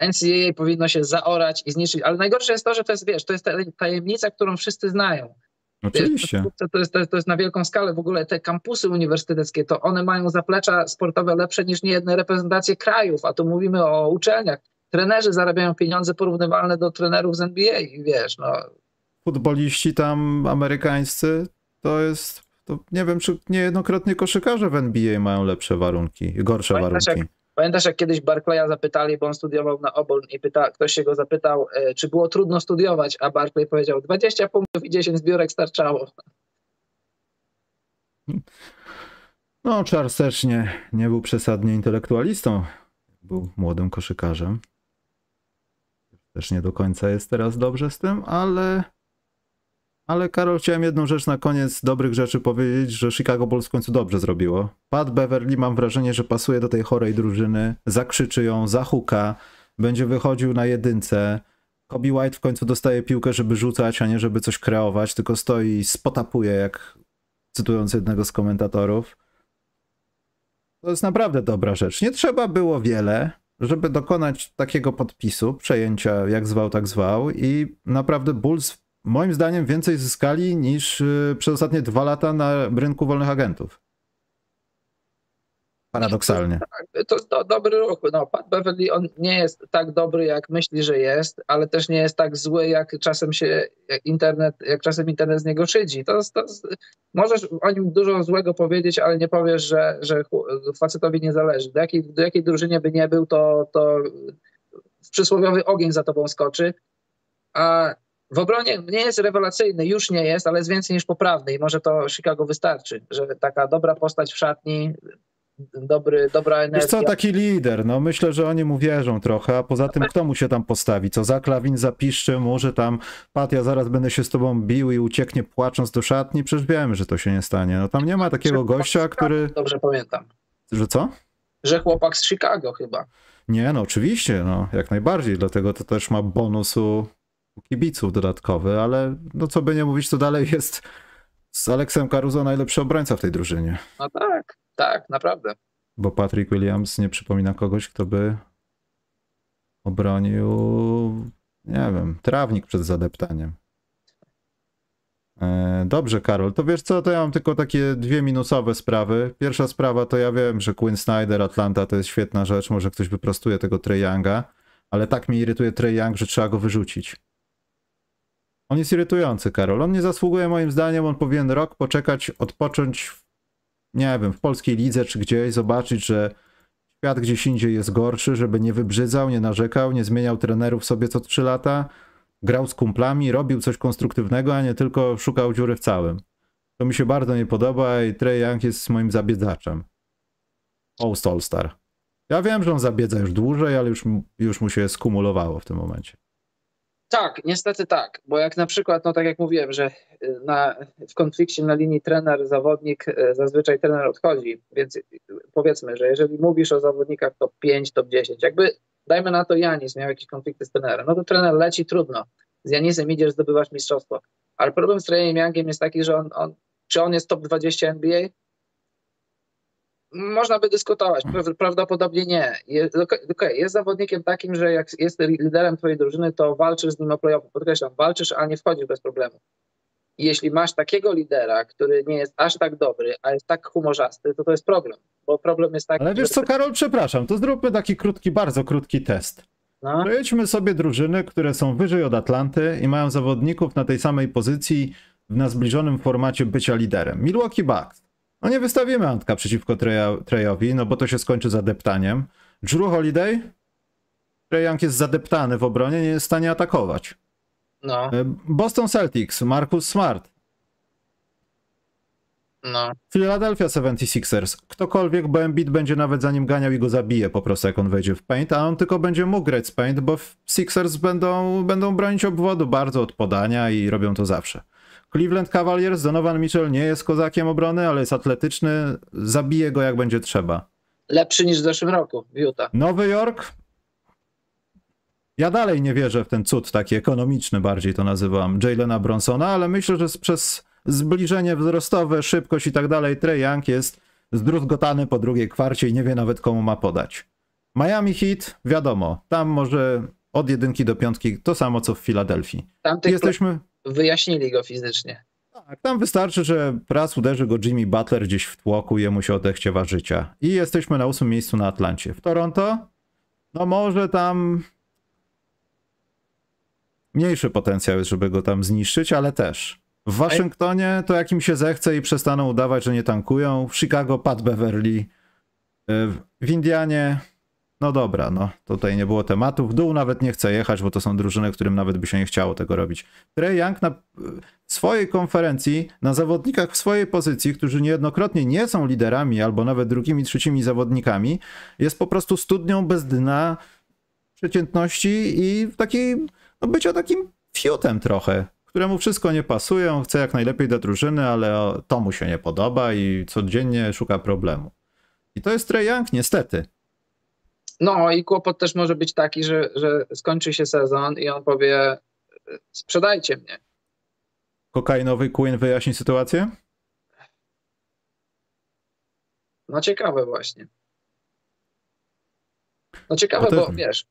NCAA powinno się zaorać i zniszczyć, ale najgorsze jest to, że to jest, wiesz, to jest ta- tajemnica, którą wszyscy znają. Oczywiście. To, jest, to, jest, to jest na wielką skalę. W ogóle te kampusy uniwersyteckie, to one mają zaplecza sportowe lepsze niż niejedne reprezentacje krajów, a tu mówimy o uczelniach. Trenerzy zarabiają pieniądze porównywalne do trenerów z NBA i wiesz, no Futboliści tam amerykańscy to jest, to nie wiem, czy niejednokrotnie koszykarze w NBA mają lepsze warunki, gorsze Pamiętasz, warunki. Pamiętasz, jak kiedyś Barclaya zapytali, bo on studiował na Auburn i pyta, ktoś się go zapytał, e, czy było trudno studiować, a Barclay powiedział 20 punktów i 10 zbiórek starczało. No, Charles też nie, nie był przesadnie intelektualistą. Był młodym koszykarzem. Też nie do końca jest teraz dobrze z tym, ale. Ale Karol, chciałem jedną rzecz na koniec dobrych rzeczy powiedzieć, że Chicago Bulls w końcu dobrze zrobiło. Pat Beverly mam wrażenie, że pasuje do tej chorej drużyny, zakrzyczy ją, zahuka, będzie wychodził na jedynce. Kobe White w końcu dostaje piłkę, żeby rzucać, a nie żeby coś kreować, tylko stoi i spotapuje, jak cytując jednego z komentatorów. To jest naprawdę dobra rzecz. Nie trzeba było wiele, żeby dokonać takiego podpisu, przejęcia jak zwał, tak zwał i naprawdę Bulls moim zdaniem więcej zyskali niż y, przez ostatnie dwa lata na rynku wolnych agentów. Paradoksalnie. Tak, to do, dobry ruch. No, Pat Beverly on nie jest tak dobry, jak myśli, że jest, ale też nie jest tak zły, jak czasem się internet, jak czasem internet z niego szydzi. To, to, możesz o nim dużo złego powiedzieć, ale nie powiesz, że, że facetowi nie zależy. Do jakiej, do jakiej drużynie by nie był, to, to przysłowiowy ogień za tobą skoczy. A w obronie nie jest rewelacyjny, już nie jest, ale jest więcej niż poprawny i może to Chicago wystarczy, że taka dobra postać w szatni, dobry, dobra Wiesz energia. co, taki lider, no myślę, że oni mu wierzą trochę, a poza tym kto mu się tam postawi? Co, za klawin zapiszczy mu, że tam Pat, ja zaraz będę się z tobą bił i ucieknie płacząc do szatni? Przecież wiemy, że to się nie stanie. No tam nie ma takiego gościa, który... Dobrze pamiętam. Że co? Że chłopak z Chicago chyba. Nie, no oczywiście, no jak najbardziej, dlatego to też ma bonus u, u kibiców dodatkowy, ale no co by nie mówić, to dalej jest z Aleksem Caruso najlepszy obrońca w tej drużynie, No tak, tak, naprawdę. bo Patrick Williams nie przypomina kogoś, kto by obronił, nie wiem, trawnik przed zadeptaniem. E, Dobrze, Karol, to wiesz co, to ja mam tylko takie dwie minusowe sprawy. Pierwsza sprawa to ja wiem, że Quinn Snyder, Atlanta to jest świetna rzecz, może ktoś wyprostuje tego Trey Younga, ale tak mnie irytuje Trey Young, że trzeba go wyrzucić. On jest irytujący, Karol. On nie zasługuje moim zdaniem, on powinien rok poczekać, odpocząć, w, nie wiem, w polskiej lidze czy gdzieś, zobaczyć, że Świat gdzieś indziej jest gorszy, żeby nie wybrzydzał, nie narzekał, nie zmieniał trenerów sobie co 3 lata, grał z kumplami, robił coś konstruktywnego, a nie tylko szukał dziury w całym. To mi się bardzo nie podoba i Trey Young jest moim zabiedzaczem. Post All-Star. Ja wiem, że on zabiedza już dłużej, ale już, już mu się skumulowało w tym momencie. Tak, niestety tak, bo jak na przykład, no tak jak mówiłem, że y, na, w konflikcie na linii trener-zawodnik y, zazwyczaj trener odchodzi, więc y, powiedzmy, że jeżeli mówisz o zawodnikach top 5, top 10, jakby dajmy na to Janis miał jakieś konflikty z trenerem, no to trener leci trudno, z Janisem idziesz, zdobywasz mistrzostwo, ale problem z Treyem Youngiem jest taki, że on, on, czy on jest top 20 NBA? Można by dyskutować, prawdopodobnie nie. Jest, okay, jest zawodnikiem takim, że jak jest liderem twojej drużyny, to walczysz z nim o playoff. Podkreślam, walczysz, a nie wchodzisz bez problemu. Jeśli masz takiego lidera, który nie jest aż tak dobry, a jest tak humorzasty, to to jest problem. Bo problem jest taki. Ale wiesz co, Karol, przepraszam, to zróbmy taki krótki, bardzo krótki test. No. Przejdźmy sobie drużyny, które są wyżej od Atlanty i mają zawodników na tej samej pozycji na zbliżonym formacie bycia liderem. Milwaukee Bucks. No nie wystawimy Antka przeciwko Trejowi, no bo to się skończy zadeptaniem. Drew Holiday? Trey jest zadeptany w obronie, nie jest w stanie atakować. No. E, Boston Celtics, Marcus Smart. No. Philadelphia 76ers. Ktokolwiek, bo Embiid będzie nawet za nim ganiał i go zabije po prostu, jak on wejdzie w paint, a on tylko będzie mógł grać z paint, bo Sixers będą, będą bronić obwodu bardzo od podania i robią to zawsze. Cleveland Cavaliers, Donovan Mitchell nie jest kozakiem obrony, ale jest atletyczny, zabije go jak będzie trzeba. Lepszy niż w zeszłym roku w Utah. Nowy Jork? Ja dalej nie wierzę w ten cud taki ekonomiczny, bardziej to nazywam, Jalena Bronsona, ale myślę, że przez zbliżenie wzrostowe, szybkość i tak dalej, Trey Young jest zdruzgotany po drugiej kwarcie i nie wie nawet komu ma podać. Miami Heat, wiadomo, tam może od jedynki do piątki to samo co w Filadelfii. Jesteśmy wyjaśnili go fizycznie. Tak, tam wystarczy, że raz uderzy go Jimmy Butler gdzieś w tłoku, jemu się odechciewa życia. I jesteśmy na ósmym miejscu na Atlancie. W Toronto, no może tam mniejszy potencjał jest, żeby go tam zniszczyć, ale też. W Waszyngtonie to jak im się zechce i przestaną udawać, że nie tankują. W Chicago Pat Beverly. Y, w Indianie no dobra, no tutaj nie było tematu. W dół nawet nie chcę jechać, bo to są drużyny, którym nawet by się nie chciało tego robić. Trey Young na swojej konferencji, na zawodnikach w swojej pozycji, którzy niejednokrotnie nie są liderami albo nawet drugimi, trzecimi zawodnikami, jest po prostu studnią bez dna przeciętności i takiej, no bycia takim fiutem trochę, któremu wszystko nie pasuje, on chce jak najlepiej do drużyny, ale to mu się nie podoba i codziennie szuka problemu. I to jest Trey Young, niestety. No i kłopot też może być taki, że, że skończy się sezon i on powie sprzedajcie mnie. Kokainowy Queen wyjaśni sytuację? No ciekawe właśnie. No ciekawe, bo, bo wiesz,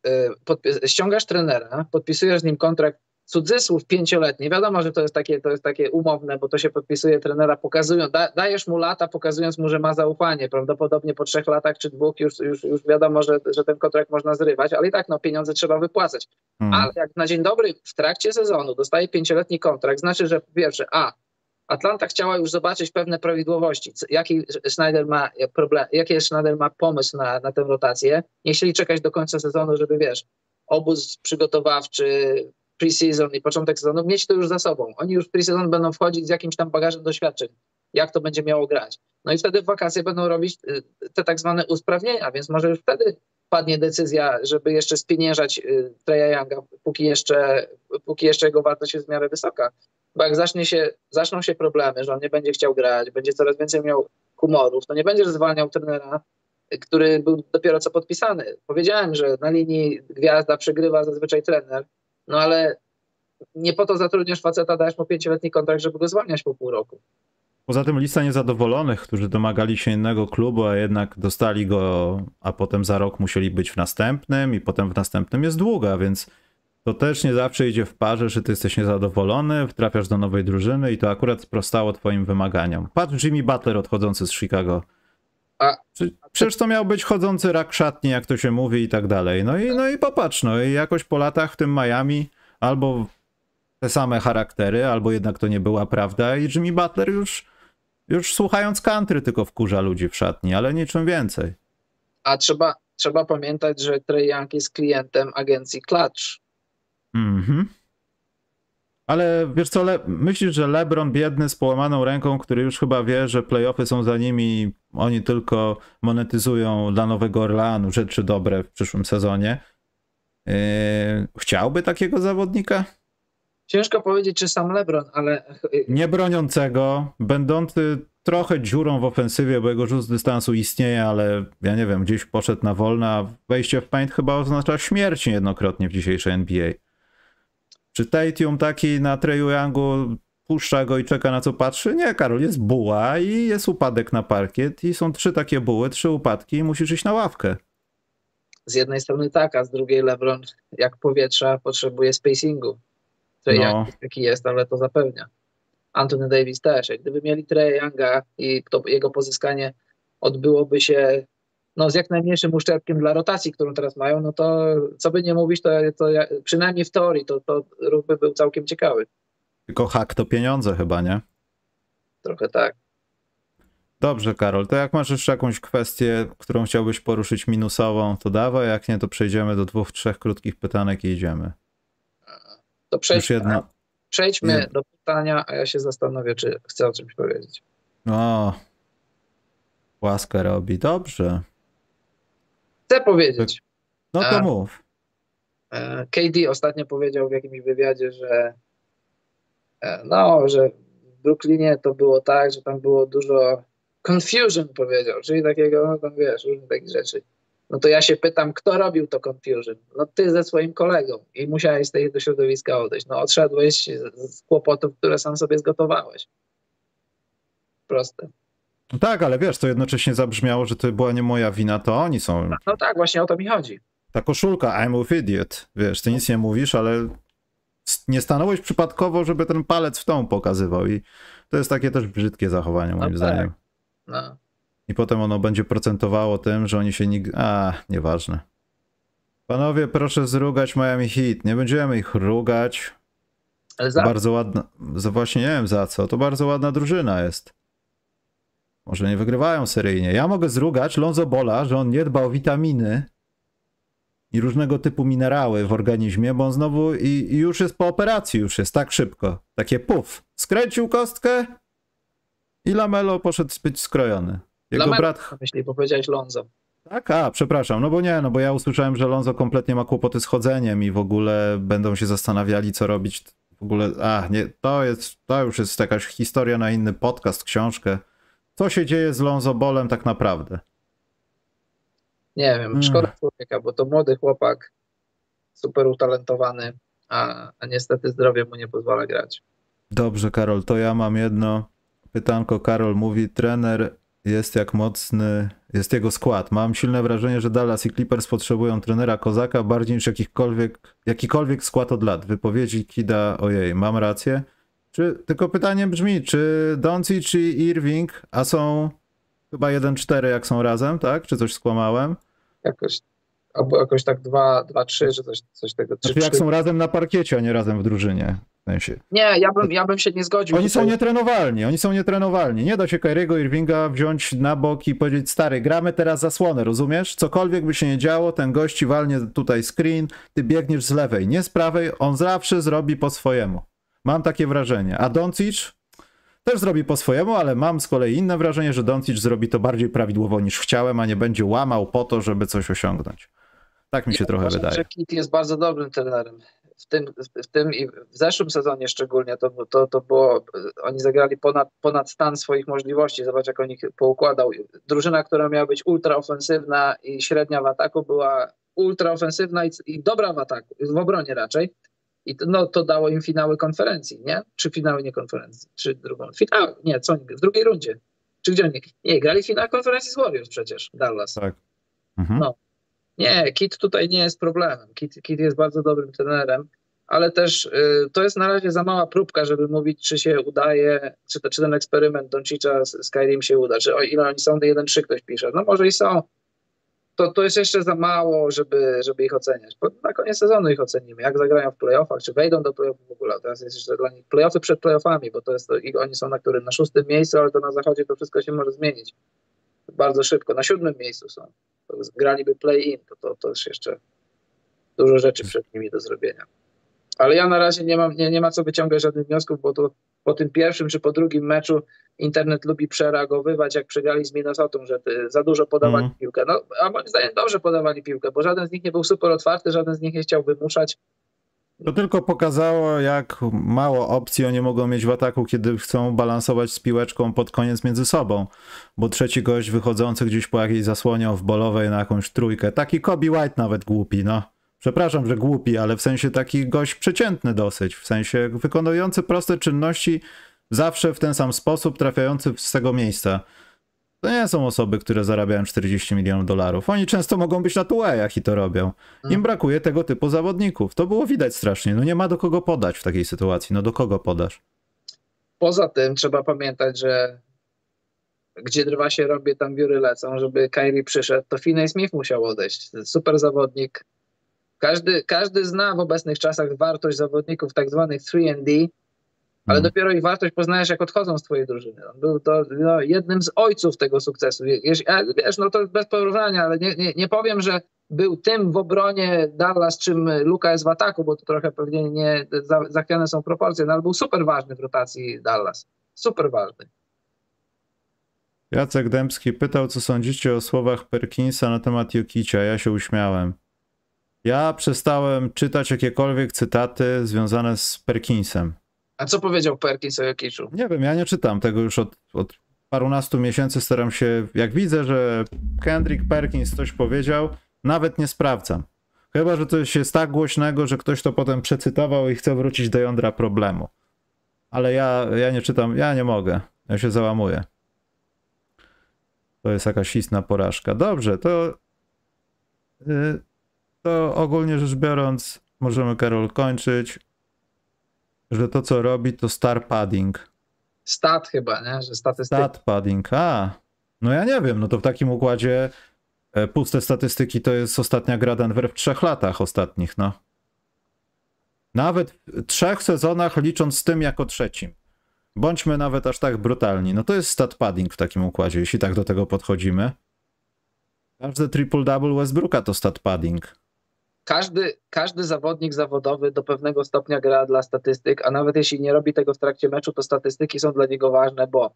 y, ściągasz trenera, podpisujesz z nim kontrakt cudzysłów pięcioletni. Wiadomo, że to jest takie, to jest takie umowne, bo to się podpisuje trenera, pokazują, da, dajesz mu lata, pokazując mu, że ma zaufanie. Prawdopodobnie po trzech latach czy dwóch już, już, już wiadomo, że, że ten kontrakt można zrywać, ale i tak no, pieniądze trzeba wypłacać. Hmm. Ale jak na dzień dobry w trakcie sezonu dostaje pięcioletni kontrakt, znaczy, że pierwsze, a Atlanta chciała już zobaczyć pewne prawidłowości. Jaki Schneider ma problem, jaki Schneider ma pomysł na, na tę rotację. Nie chcieli czekać do końca sezonu, żeby wiesz, obóz przygotowawczy, preseason i początek sezonu, mieć to już za sobą. Oni już w preseason będą wchodzić z jakimś tam bagażem doświadczeń, jak to będzie miało grać. No i wtedy w wakacje będą robić y, te tak zwane usprawnienia, więc może już wtedy padnie decyzja, żeby jeszcze spieniężać y, Treya Younga, póki jeszcze, póki jeszcze jego wartość jest w miarę wysoka. Bo jak zacznie się, zaczną się problemy, że on nie będzie chciał grać, będzie coraz więcej miał humorów, to nie będziesz zwalniał trenera, który był dopiero co podpisany. Powiedziałem, że na linii gwiazda przegrywa zazwyczaj trener, no ale nie po to zatrudniasz faceta, dajesz mu pięcioletni kontrakt, żeby go zwalniać po pół roku. Poza tym lista niezadowolonych, którzy domagali się innego klubu, a jednak dostali go, a potem za rok musieli być w następnym i potem w następnym jest długa, więc to też nie zawsze idzie w parze, że ty jesteś niezadowolony, trafiasz do nowej drużyny i to akurat sprostało twoim wymaganiom. Patrz Jimmy Butler odchodzący z Chicago. A, Przecież to miał być chodzący rak szatni, jak to się mówi i tak dalej. No i, no i popatrz, no i jakoś po latach w tym Miami albo te same charaktery, albo jednak to nie była prawda i Jimmy Butler już, już słuchając country tylko wkurza ludzi w szatni, ale niczym więcej. A trzeba, trzeba pamiętać, że Trey Young jest klientem agencji Clutch. Mhm. Ale wiesz co, Le myślisz, że LeBron biedny z połamaną ręką, który już chyba wie, że playoffy są za nimi, oni tylko monetyzują dla Nowego Orleanu rzeczy dobre w przyszłym sezonie. Yy, chciałby takiego zawodnika? Ciężko powiedzieć, czy sam LeBron, ale. Nie broniącego, będący trochę dziurą w ofensywie, bo jego rzut z dystansu istnieje, ale ja nie wiem, gdzieś poszedł na wolne, a wejście w paint chyba oznacza śmierć niejednokrotnie w dzisiejszej NBA. Czy Tatum taki na Treju Youngu puszcza go i czeka na co patrzy? Nie, Karol, jest buła i jest upadek na parkiet i są trzy takie buły, trzy upadki i musisz iść na ławkę. Z jednej strony tak, a z drugiej LeBron jak powietrza potrzebuje spacingu. Trey no. Young taki jest, ale to zapewnia. Anthony Davis też. Jak gdyby mieli Trey Younga i to jego pozyskanie odbyłoby się no, z jak najmniejszym uszczerbkiem dla rotacji, którą teraz mają, no to co by nie mówić, to, to przynajmniej w teorii to, to ruch by był całkiem ciekawy. Tylko hak to pieniądze chyba, nie? Trochę tak. Dobrze, Karol, to jak masz jeszcze jakąś kwestię, którą chciałbyś poruszyć minusową, to dawaj, jak nie, to przejdziemy do dwóch, trzech krótkich pytanek i idziemy. To przejdźmy, jedna... przejdźmy do pytania, a ja się zastanowię, czy chcę o czymś powiedzieć. O, łaskę robi, dobrze. Chcę powiedzieć. No to mów. E, KD ostatnio powiedział w jakimś wywiadzie, że e, no, że w Brooklynie to było tak, że tam było dużo confusion powiedział, czyli takiego, no tam wiesz, różnych takich rzeczy. No to ja się pytam, kto robił to confusion? No ty ze swoim kolegą i musiałeś z tego środowiska odejść. No odszedłeś z, z kłopotów, które sam sobie zgotowałeś. Proste. No tak, ale wiesz, to jednocześnie zabrzmiało, że to była nie moja wina, to oni są. No, no tak, właśnie o to mi chodzi. Ta koszulka, I'm with idiot. Wiesz, ty nic nie mówisz, ale nie stanąłeś przypadkowo, żeby ten palec w tą pokazywał i to jest takie też brzydkie zachowanie moim no tak. zdaniem. No. I potem ono będzie procentowało tym, że oni się nigdy... A, nieważne. Panowie, proszę zrugać Miami Heat. Nie będziemy ich rugać. Ale za... Bardzo ładna... Właśnie nie wiem za co. To bardzo ładna drużyna jest. Może nie wygrywają seryjnie. Ja mogę zrugać Lonzo Bola, że on nie dba o witaminy i różnego typu minerały w organizmie, bo on znowu i, i już jest po operacji, już jest tak szybko. Takie puf. Skręcił kostkę i Lamelo poszedł być skrojony. Jego Lamelo, brat... Myśli, bo powiedziałeś Lonzo. Tak, a, przepraszam, no bo nie, no bo ja usłyszałem, że Lonzo kompletnie ma kłopoty z chodzeniem i w ogóle będą się zastanawiali, co robić. W ogóle, a, nie, to jest, to już jest jakaś historia na inny podcast, książkę. Co się dzieje z Lonzo Bolem tak naprawdę? Nie wiem, szkoda hmm. człowieka, bo to młody chłopak, super utalentowany, a, a niestety zdrowie mu nie pozwala grać. Dobrze, Karol, to ja mam jedno pytanko. Karol mówi, trener jest jak mocny, jest jego skład. Mam silne wrażenie, że Dallas i Clippers potrzebują trenera Kozaka bardziej niż jakikolwiek, jakikolwiek skład od lat. Wypowiedzi Kida, ojej, mam rację? Czy, tylko pytanie brzmi, czy Doncic czy Irving, a są chyba 1-4 jak są razem, tak? Czy coś skłamałem? Jakoś, albo jakoś tak 2-3, czy coś, coś tego. 3, znaczy, jak są razem na parkiecie, a nie razem w drużynie. W sensie. Nie, ja bym, ja bym się nie zgodził. Oni tutaj. są nietrenowalni, oni są nietrenowalni. Nie da się Kyriego Irvinga wziąć na bok i powiedzieć, stary, gramy teraz zasłonę, rozumiesz? Cokolwiek by się nie działo, ten gości walnie tutaj screen, ty biegniesz z lewej, nie z prawej, on zawsze zrobi po swojemu. Mam takie wrażenie. A Doncic też zrobi po swojemu, ale mam z kolei inne wrażenie, że Doncic zrobi to bardziej prawidłowo niż chciałem, a nie będzie łamał po to, żeby coś osiągnąć. Tak mi się ja trochę wydaje. Że Kit jest bardzo dobrym trenerem. W tym, w tym i w zeszłym sezonie szczególnie to, to, to było, oni zagrali ponad, ponad stan swoich możliwości. Zobacz, jak on ich poukładał. Drużyna, która miała być ultra ofensywna i średnia w ataku, była ultra ofensywna i, i dobra w ataku, w obronie raczej. I to, no, to dało im finały konferencji, nie? Czy finały nie konferencji? Czy drugą? Finał, nie, co oni, w drugiej rundzie. Czy gdzie oni? Nie, grali finał konferencji z Warriors przecież, Dallas. Tak. Mhm. No. Nie, Kit tutaj nie jest problemem. Kit, Kit jest bardzo dobrym trenerem, ale też y, to jest na razie za mała próbka, żeby mówić, czy się udaje, czy, to, czy ten eksperyment Doncicza z Skyrim się uda, czy o ile oni są, 1-3 ktoś pisze. No może i są, to, to jest jeszcze za mało, żeby, żeby ich oceniać. Bo na koniec sezonu ich ocenimy, jak zagrają w playoffach, czy wejdą do playoffów w ogóle. Teraz jest jeszcze dla nich playoffy przed playoffami, bo to jest, oni są na którym? Na szóstym miejscu, ale to na zachodzie to wszystko się może zmienić. bardzo szybko. Na siódmym miejscu są. Graliby play-in, to, to, to też jeszcze dużo rzeczy przed nimi do zrobienia. Ale ja na razie nie, mam, nie, nie ma co wyciągać żadnych wniosków, bo to po tym pierwszym czy po drugim meczu internet lubi przereagowywać, jak przegrali z Minnesotą, że za dużo podawali mm. piłkę. No, a moim zdaniem dobrze podawali piłkę, bo żaden z nich nie był super otwarty, żaden z nich nie chciał wymuszać. To tylko pokazało, jak mało opcji oni mogą mieć w ataku, kiedy chcą balansować z piłeczką pod koniec między sobą. Bo trzeci gość wychodzący gdzieś po jakiejś zasłonie w bolowej na jakąś trójkę, taki Kobe White nawet głupi, no. Przepraszam, że głupi, ale w sensie taki gość przeciętny dosyć, w sensie wykonujący proste czynności zawsze w ten sam sposób, trafiający z tego miejsca. To nie są osoby, które zarabiają 40 milionów dolarów. Oni często mogą być na tułejach i to robią. Im mm. brakuje tego typu zawodników. To było widać strasznie. No nie ma do kogo podać w takiej sytuacji. No do kogo podasz? Poza tym trzeba pamiętać, że gdzie drwa się robi, tam wióry lecą. Żeby Kyrie przyszedł, to Finney Smith musiał odejść. Super zawodnik. Każdy, każdy zna w obecnych czasach wartość zawodników tak zwanych 3D, ale hmm. dopiero ich wartość poznajesz, jak odchodzą z twojej drużyny. On był to no, jednym z ojców tego sukcesu. Wiesz, wiesz no to bez porównania, ale nie, nie, nie powiem, że był tym w obronie Dallas, czym Luka jest w ataku, bo to trochę pewnie nie zachwiane są proporcje, no ale był super ważny w rotacji Dallas. Super ważny. Jacek Dębski pytał, co sądzicie o słowach Perkinsa na temat Jokicia. Ja się uśmiałem. Ja przestałem czytać jakiekolwiek cytaty związane z Perkinsem. A co powiedział Perkins o Jokiczu? Nie wiem, ja nie czytam tego już od, od parunastu miesięcy. Staram się, jak widzę, że Kendrick Perkins coś powiedział, nawet nie sprawdzam. Chyba, że coś jest tak głośnego, że ktoś to potem przecytował i chce wrócić do jądra problemu. Ale ja, ja nie czytam, ja nie mogę. Ja się załamuję. To jest jakaś istna porażka. Dobrze, to, yy, to ogólnie rzecz biorąc, możemy Karol kończyć że to, co robi, to star padding. Stat chyba, nie? Że statystyki. Stat padding, a. No ja nie wiem, no to w takim układzie e, puste statystyki to jest ostatnia gra Denver w trzech latach ostatnich, no. Nawet w trzech sezonach licząc z tym jako trzecim. Bądźmy nawet aż tak brutalni. No to jest stat padding w takim układzie, jeśli tak do tego podchodzimy. Każdy triple-double Westbrooka to stat padding każdy, każdy zawodnik zawodowy do pewnego stopnia gra dla statystyk, a nawet jeśli nie robi tego w trakcie meczu, to statystyki są dla niego ważne, bo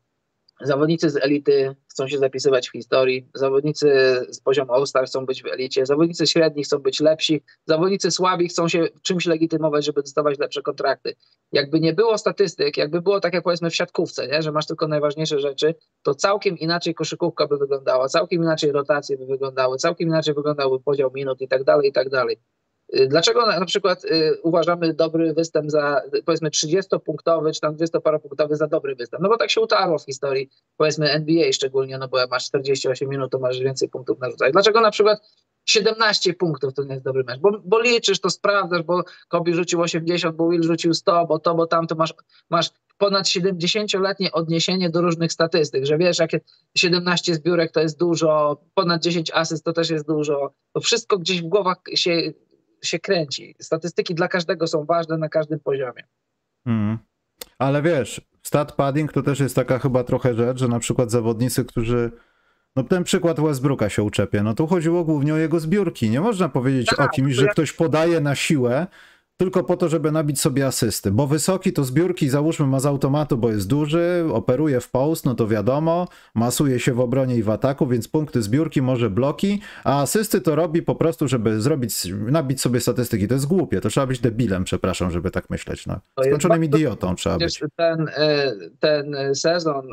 zawodnicy z elity chcą się zapisywać w historii, zawodnicy z poziomu All-Star chcą być w elicie, zawodnicy średni chcą być lepsi, zawodnicy słabi chcą się czymś legitymować, żeby dostawać lepsze kontrakty. Jakby nie było statystyk, jakby było tak jak powiedzmy w siatkówce, nie? że masz tylko najważniejsze rzeczy, to całkiem inaczej koszykówka by wyglądała, całkiem inaczej rotacje by wyglądały, całkiem inaczej wyglądałby podział minut i tak dalej, i tak dalej. Y, dlaczego na, przykład y, uważamy dobry występ za, powiedzmy, 30-punktowy, czy tam 20-paropunktowy za dobry występ? No bo tak się utarło w historii, powiedzmy NBA szczególnie, no bo jak masz 48 minut, to masz więcej punktów narzucać. Dlaczego na przykład 17 punktów to nie jest dobry mecz? Bo, bo liczysz, to sprawdzasz, bo Kobe rzucił 80, bo Will rzucił 100, bo to, bo tamto, masz, masz ponad 70-letnie odniesienie do różnych statystyk, że wiesz, jakie 17 zbiórek to jest dużo, ponad 10 asyst to też jest dużo. To wszystko gdzieś w głowach się się kręci. Statystyki dla każdego są ważne na każdym poziomie. Hmm. Ale wiesz, stat padding to też jest taka chyba trochę rzecz, że na przykład zawodnicy, którzy no ten przykład Westbrooka się uczepie. No tu chodziło głównie o jego zbiórki. Nie można powiedzieć tak, o kimś, że ktoś podaje na siłę, tylko po to, żeby nabić sobie asysty. Bo wysoki to zbiórki, załóżmy, ma z automatu, bo jest duży, operuje w post, no to wiadomo, masuje się w obronie i w ataku, więc punkty zbiórki, może bloki, a asysty to robi po prostu, żeby zrobić, nabić sobie statystyki. To jest głupie, to trzeba być debilem, przepraszam, żeby tak myśleć. No. Skończonym idiotą trzeba być. Ten, e, ten sezon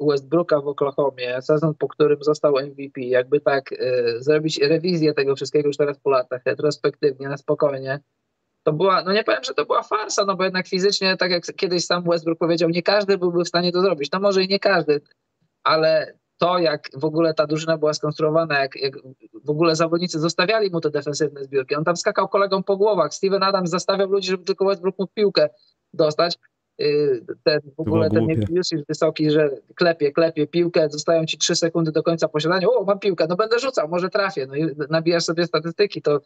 Westbrooka w Oklahomie, sezon, po którym został MVP, jakby tak y, zrobić rewizję tego wszystkiego już teraz po latach, retrospektywnie, na spokojnie, to była, no nie powiem, że to była farsa, no bo jednak fizycznie, tak jak kiedyś sam Westbrook powiedział, nie każdy byłby w stanie to zrobić. No może i nie każdy, ale to, jak w ogóle ta drużyna była skonstruowana, jak, jak, w ogóle zawodnicy zostawiali mu te defensywne zbiórki. On tam skakał kolegom po głowach. Steven Adams zastawiał ludzi, żeby tylko Westbrook mógł piłkę dostać. Y, ten, w ogóle ten już jest wysoki, że klepie, klepie piłkę, zostają ci trzy sekundy do końca posiadania, o mam piłkę, no będę rzucał, może trafię, no i nabijasz sobie statystyki, to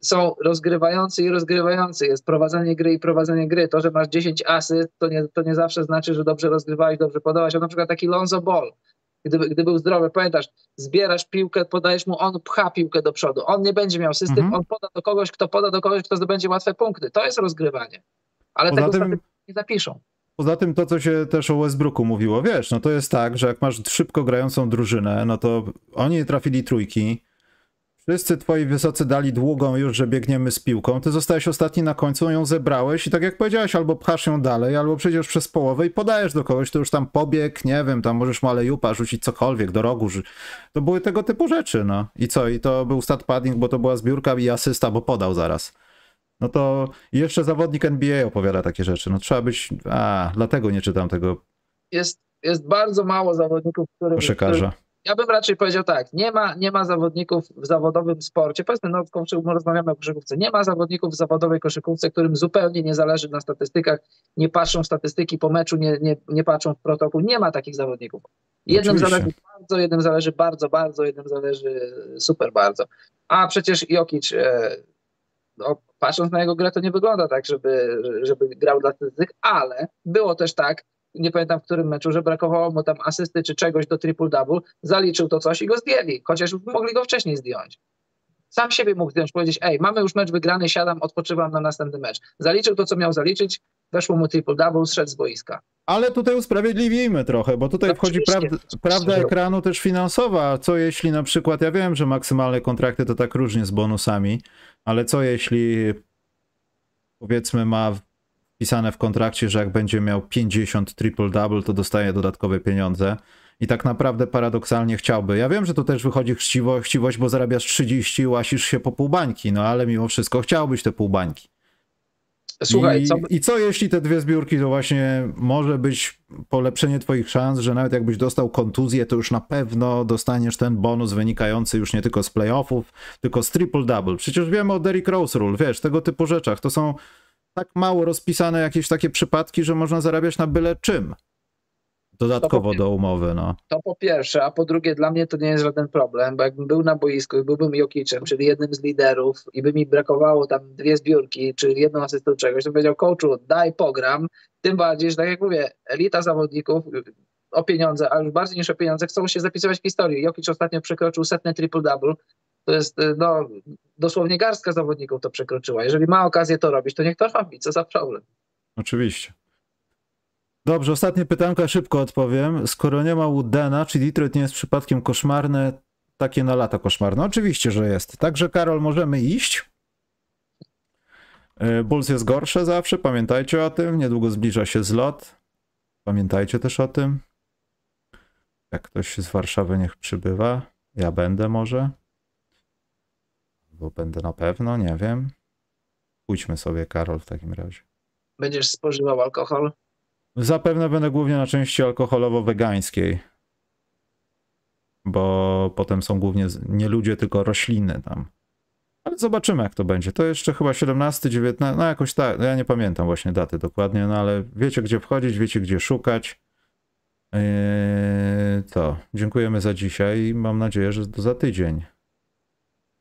są rozgrywający i rozgrywający, jest prowadzenie gry i prowadzenie gry, to, że masz 10 asy, to nie, to nie zawsze znaczy, że dobrze rozgrywałeś, dobrze podałaś, a na przykład taki Lonzo Ball, gdyby, gdy był zdrowy, pamiętasz, zbierasz piłkę, podajesz mu, on pcha piłkę do przodu. On nie będzie miał system, Mhm. on poda do kogoś, kto poda do kogoś, kto zdobędzie łatwe punkty. To jest rozgrywanie. Ale Poza tego tym- statystyki nie zapiszą. Poza tym to, co się też o Westbrooku mówiło, wiesz, no to jest tak, że jak masz szybko grającą drużynę, no to oni trafili trójki, wszyscy twoi wysocy dali długą już, że biegniemy z piłką, ty zostałeś ostatni na końcu, ją zebrałeś i tak jak powiedziałeś, albo pchasz ją dalej, albo przejdziesz przez połowę i podajesz do kogoś, to już tam pobieg, nie wiem, tam możesz mu alejupa rzucić cokolwiek do rogu, to były tego typu rzeczy, no. I co, i to był stat padding, bo to była zbiórka i asysta, bo podał zaraz. No to jeszcze zawodnik NBA opowiada takie rzeczy. No trzeba być. A, dlatego nie czytam tego Jest, jest bardzo mało zawodników, którym koszykarza. Ja bym raczej powiedział tak, nie ma, nie ma zawodników w zawodowym sporcie, powiedzmy, no, rozmawiamy o koszykówce, nie ma zawodników w zawodowej koszykówce, którym zupełnie nie zależy na statystykach, nie patrzą w statystyki po meczu, nie, nie, nie patrzą w protokół, nie ma takich zawodników. Jednym Oczywiście. zależy bardzo, jednym zależy bardzo, bardzo, jednym zależy super bardzo. A przecież Jokic, e, no, patrząc na jego grę, to nie wygląda tak, żeby, żeby grał dla statystyk, ale było też tak, nie pamiętam w którym meczu, że brakowało mu tam asysty czy czegoś do triple-double, zaliczył to coś i go zdjęli, chociaż mogli go wcześniej zdjąć. Sam siebie mógł zdjąć, powiedzieć, ej, mamy już mecz wygrany, siadam, odpoczywam na następny mecz. Zaliczył to, co miał zaliczyć, weszło mu triple-double, zszedł z boiska. Ale tutaj usprawiedliwimy trochę, bo tutaj No wchodzi prawda, prawda ekranu też finansowa. Co jeśli na przykład, ja wiem, że maksymalne kontrakty to tak różnie z bonusami, ale co jeśli powiedzmy ma wpisane w kontrakcie, że jak będzie miał 50 triple-double, to dostaje dodatkowe pieniądze. I tak naprawdę paradoksalnie chciałby. Ja wiem, że to też wychodzi chciwo, chciwość, bo zarabiasz 30, łasisz się po pół bańki, no ale mimo wszystko chciałbyś te pół bańki. Słuchaj, I, co, I co jeśli te dwie zbiórki to właśnie może być polepszenie twoich szans, że nawet jakbyś dostał kontuzję, to już na pewno dostaniesz ten bonus wynikający już nie tylko z playoffów, tylko z triple-double. Przecież wiemy o Derrick Rose Rule, wiesz, tego typu rzeczach. To są tak mało rozpisane jakieś takie przypadki, że można zarabiać na byle czym. Dodatkowo po- do umowy, no. To po pierwsze, a po drugie, dla mnie to nie jest żaden problem, bo jakbym był na boisku i byłbym Jokicem, czyli jednym z liderów, i by mi brakowało tam dwie zbiórki, czy jedną asystę czegoś, to powiedział, coachu, daj pogram. Tym bardziej, że tak jak mówię, elita zawodników o pieniądze, a już bardziej niż o pieniądze, chcą się zapisywać w historii. Jokic ostatnio przekroczył setne triple-double. To jest y, no, dosłownie garstka zawodników to przekroczyła. Jeżeli ma okazję to robić, to niech to robi. Co za problem. Oczywiście. Dobrze, ostatnie pytanka, szybko odpowiem. Skoro nie ma Woodena, czy Detroit nie jest przypadkiem koszmarne, takie na lata koszmarne? Oczywiście, że jest. Także, Karol, możemy iść. Yy, Bulls jest gorsze zawsze, pamiętajcie o tym. Niedługo zbliża się zlot. Pamiętajcie też o tym. Jak ktoś z Warszawy niech przybywa. Ja będę może. Bo będę na pewno, nie wiem. Pójdźmy sobie, Karol, w takim razie. Będziesz spożywał alkohol? Zapewne będę głównie na części alkoholowo-wegańskiej. Bo potem są głównie nie ludzie, tylko rośliny tam. Ale zobaczymy, jak to będzie. To jeszcze chyba 17, 19, no jakoś tak. Ja nie pamiętam właśnie daty dokładnie, no ale wiecie, gdzie wchodzić, wiecie, gdzie szukać. Yy, to. Dziękujemy za dzisiaj i mam nadzieję, że to za tydzień.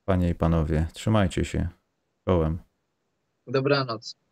Panie i panowie, trzymajcie się. Czołem. Dobranoc.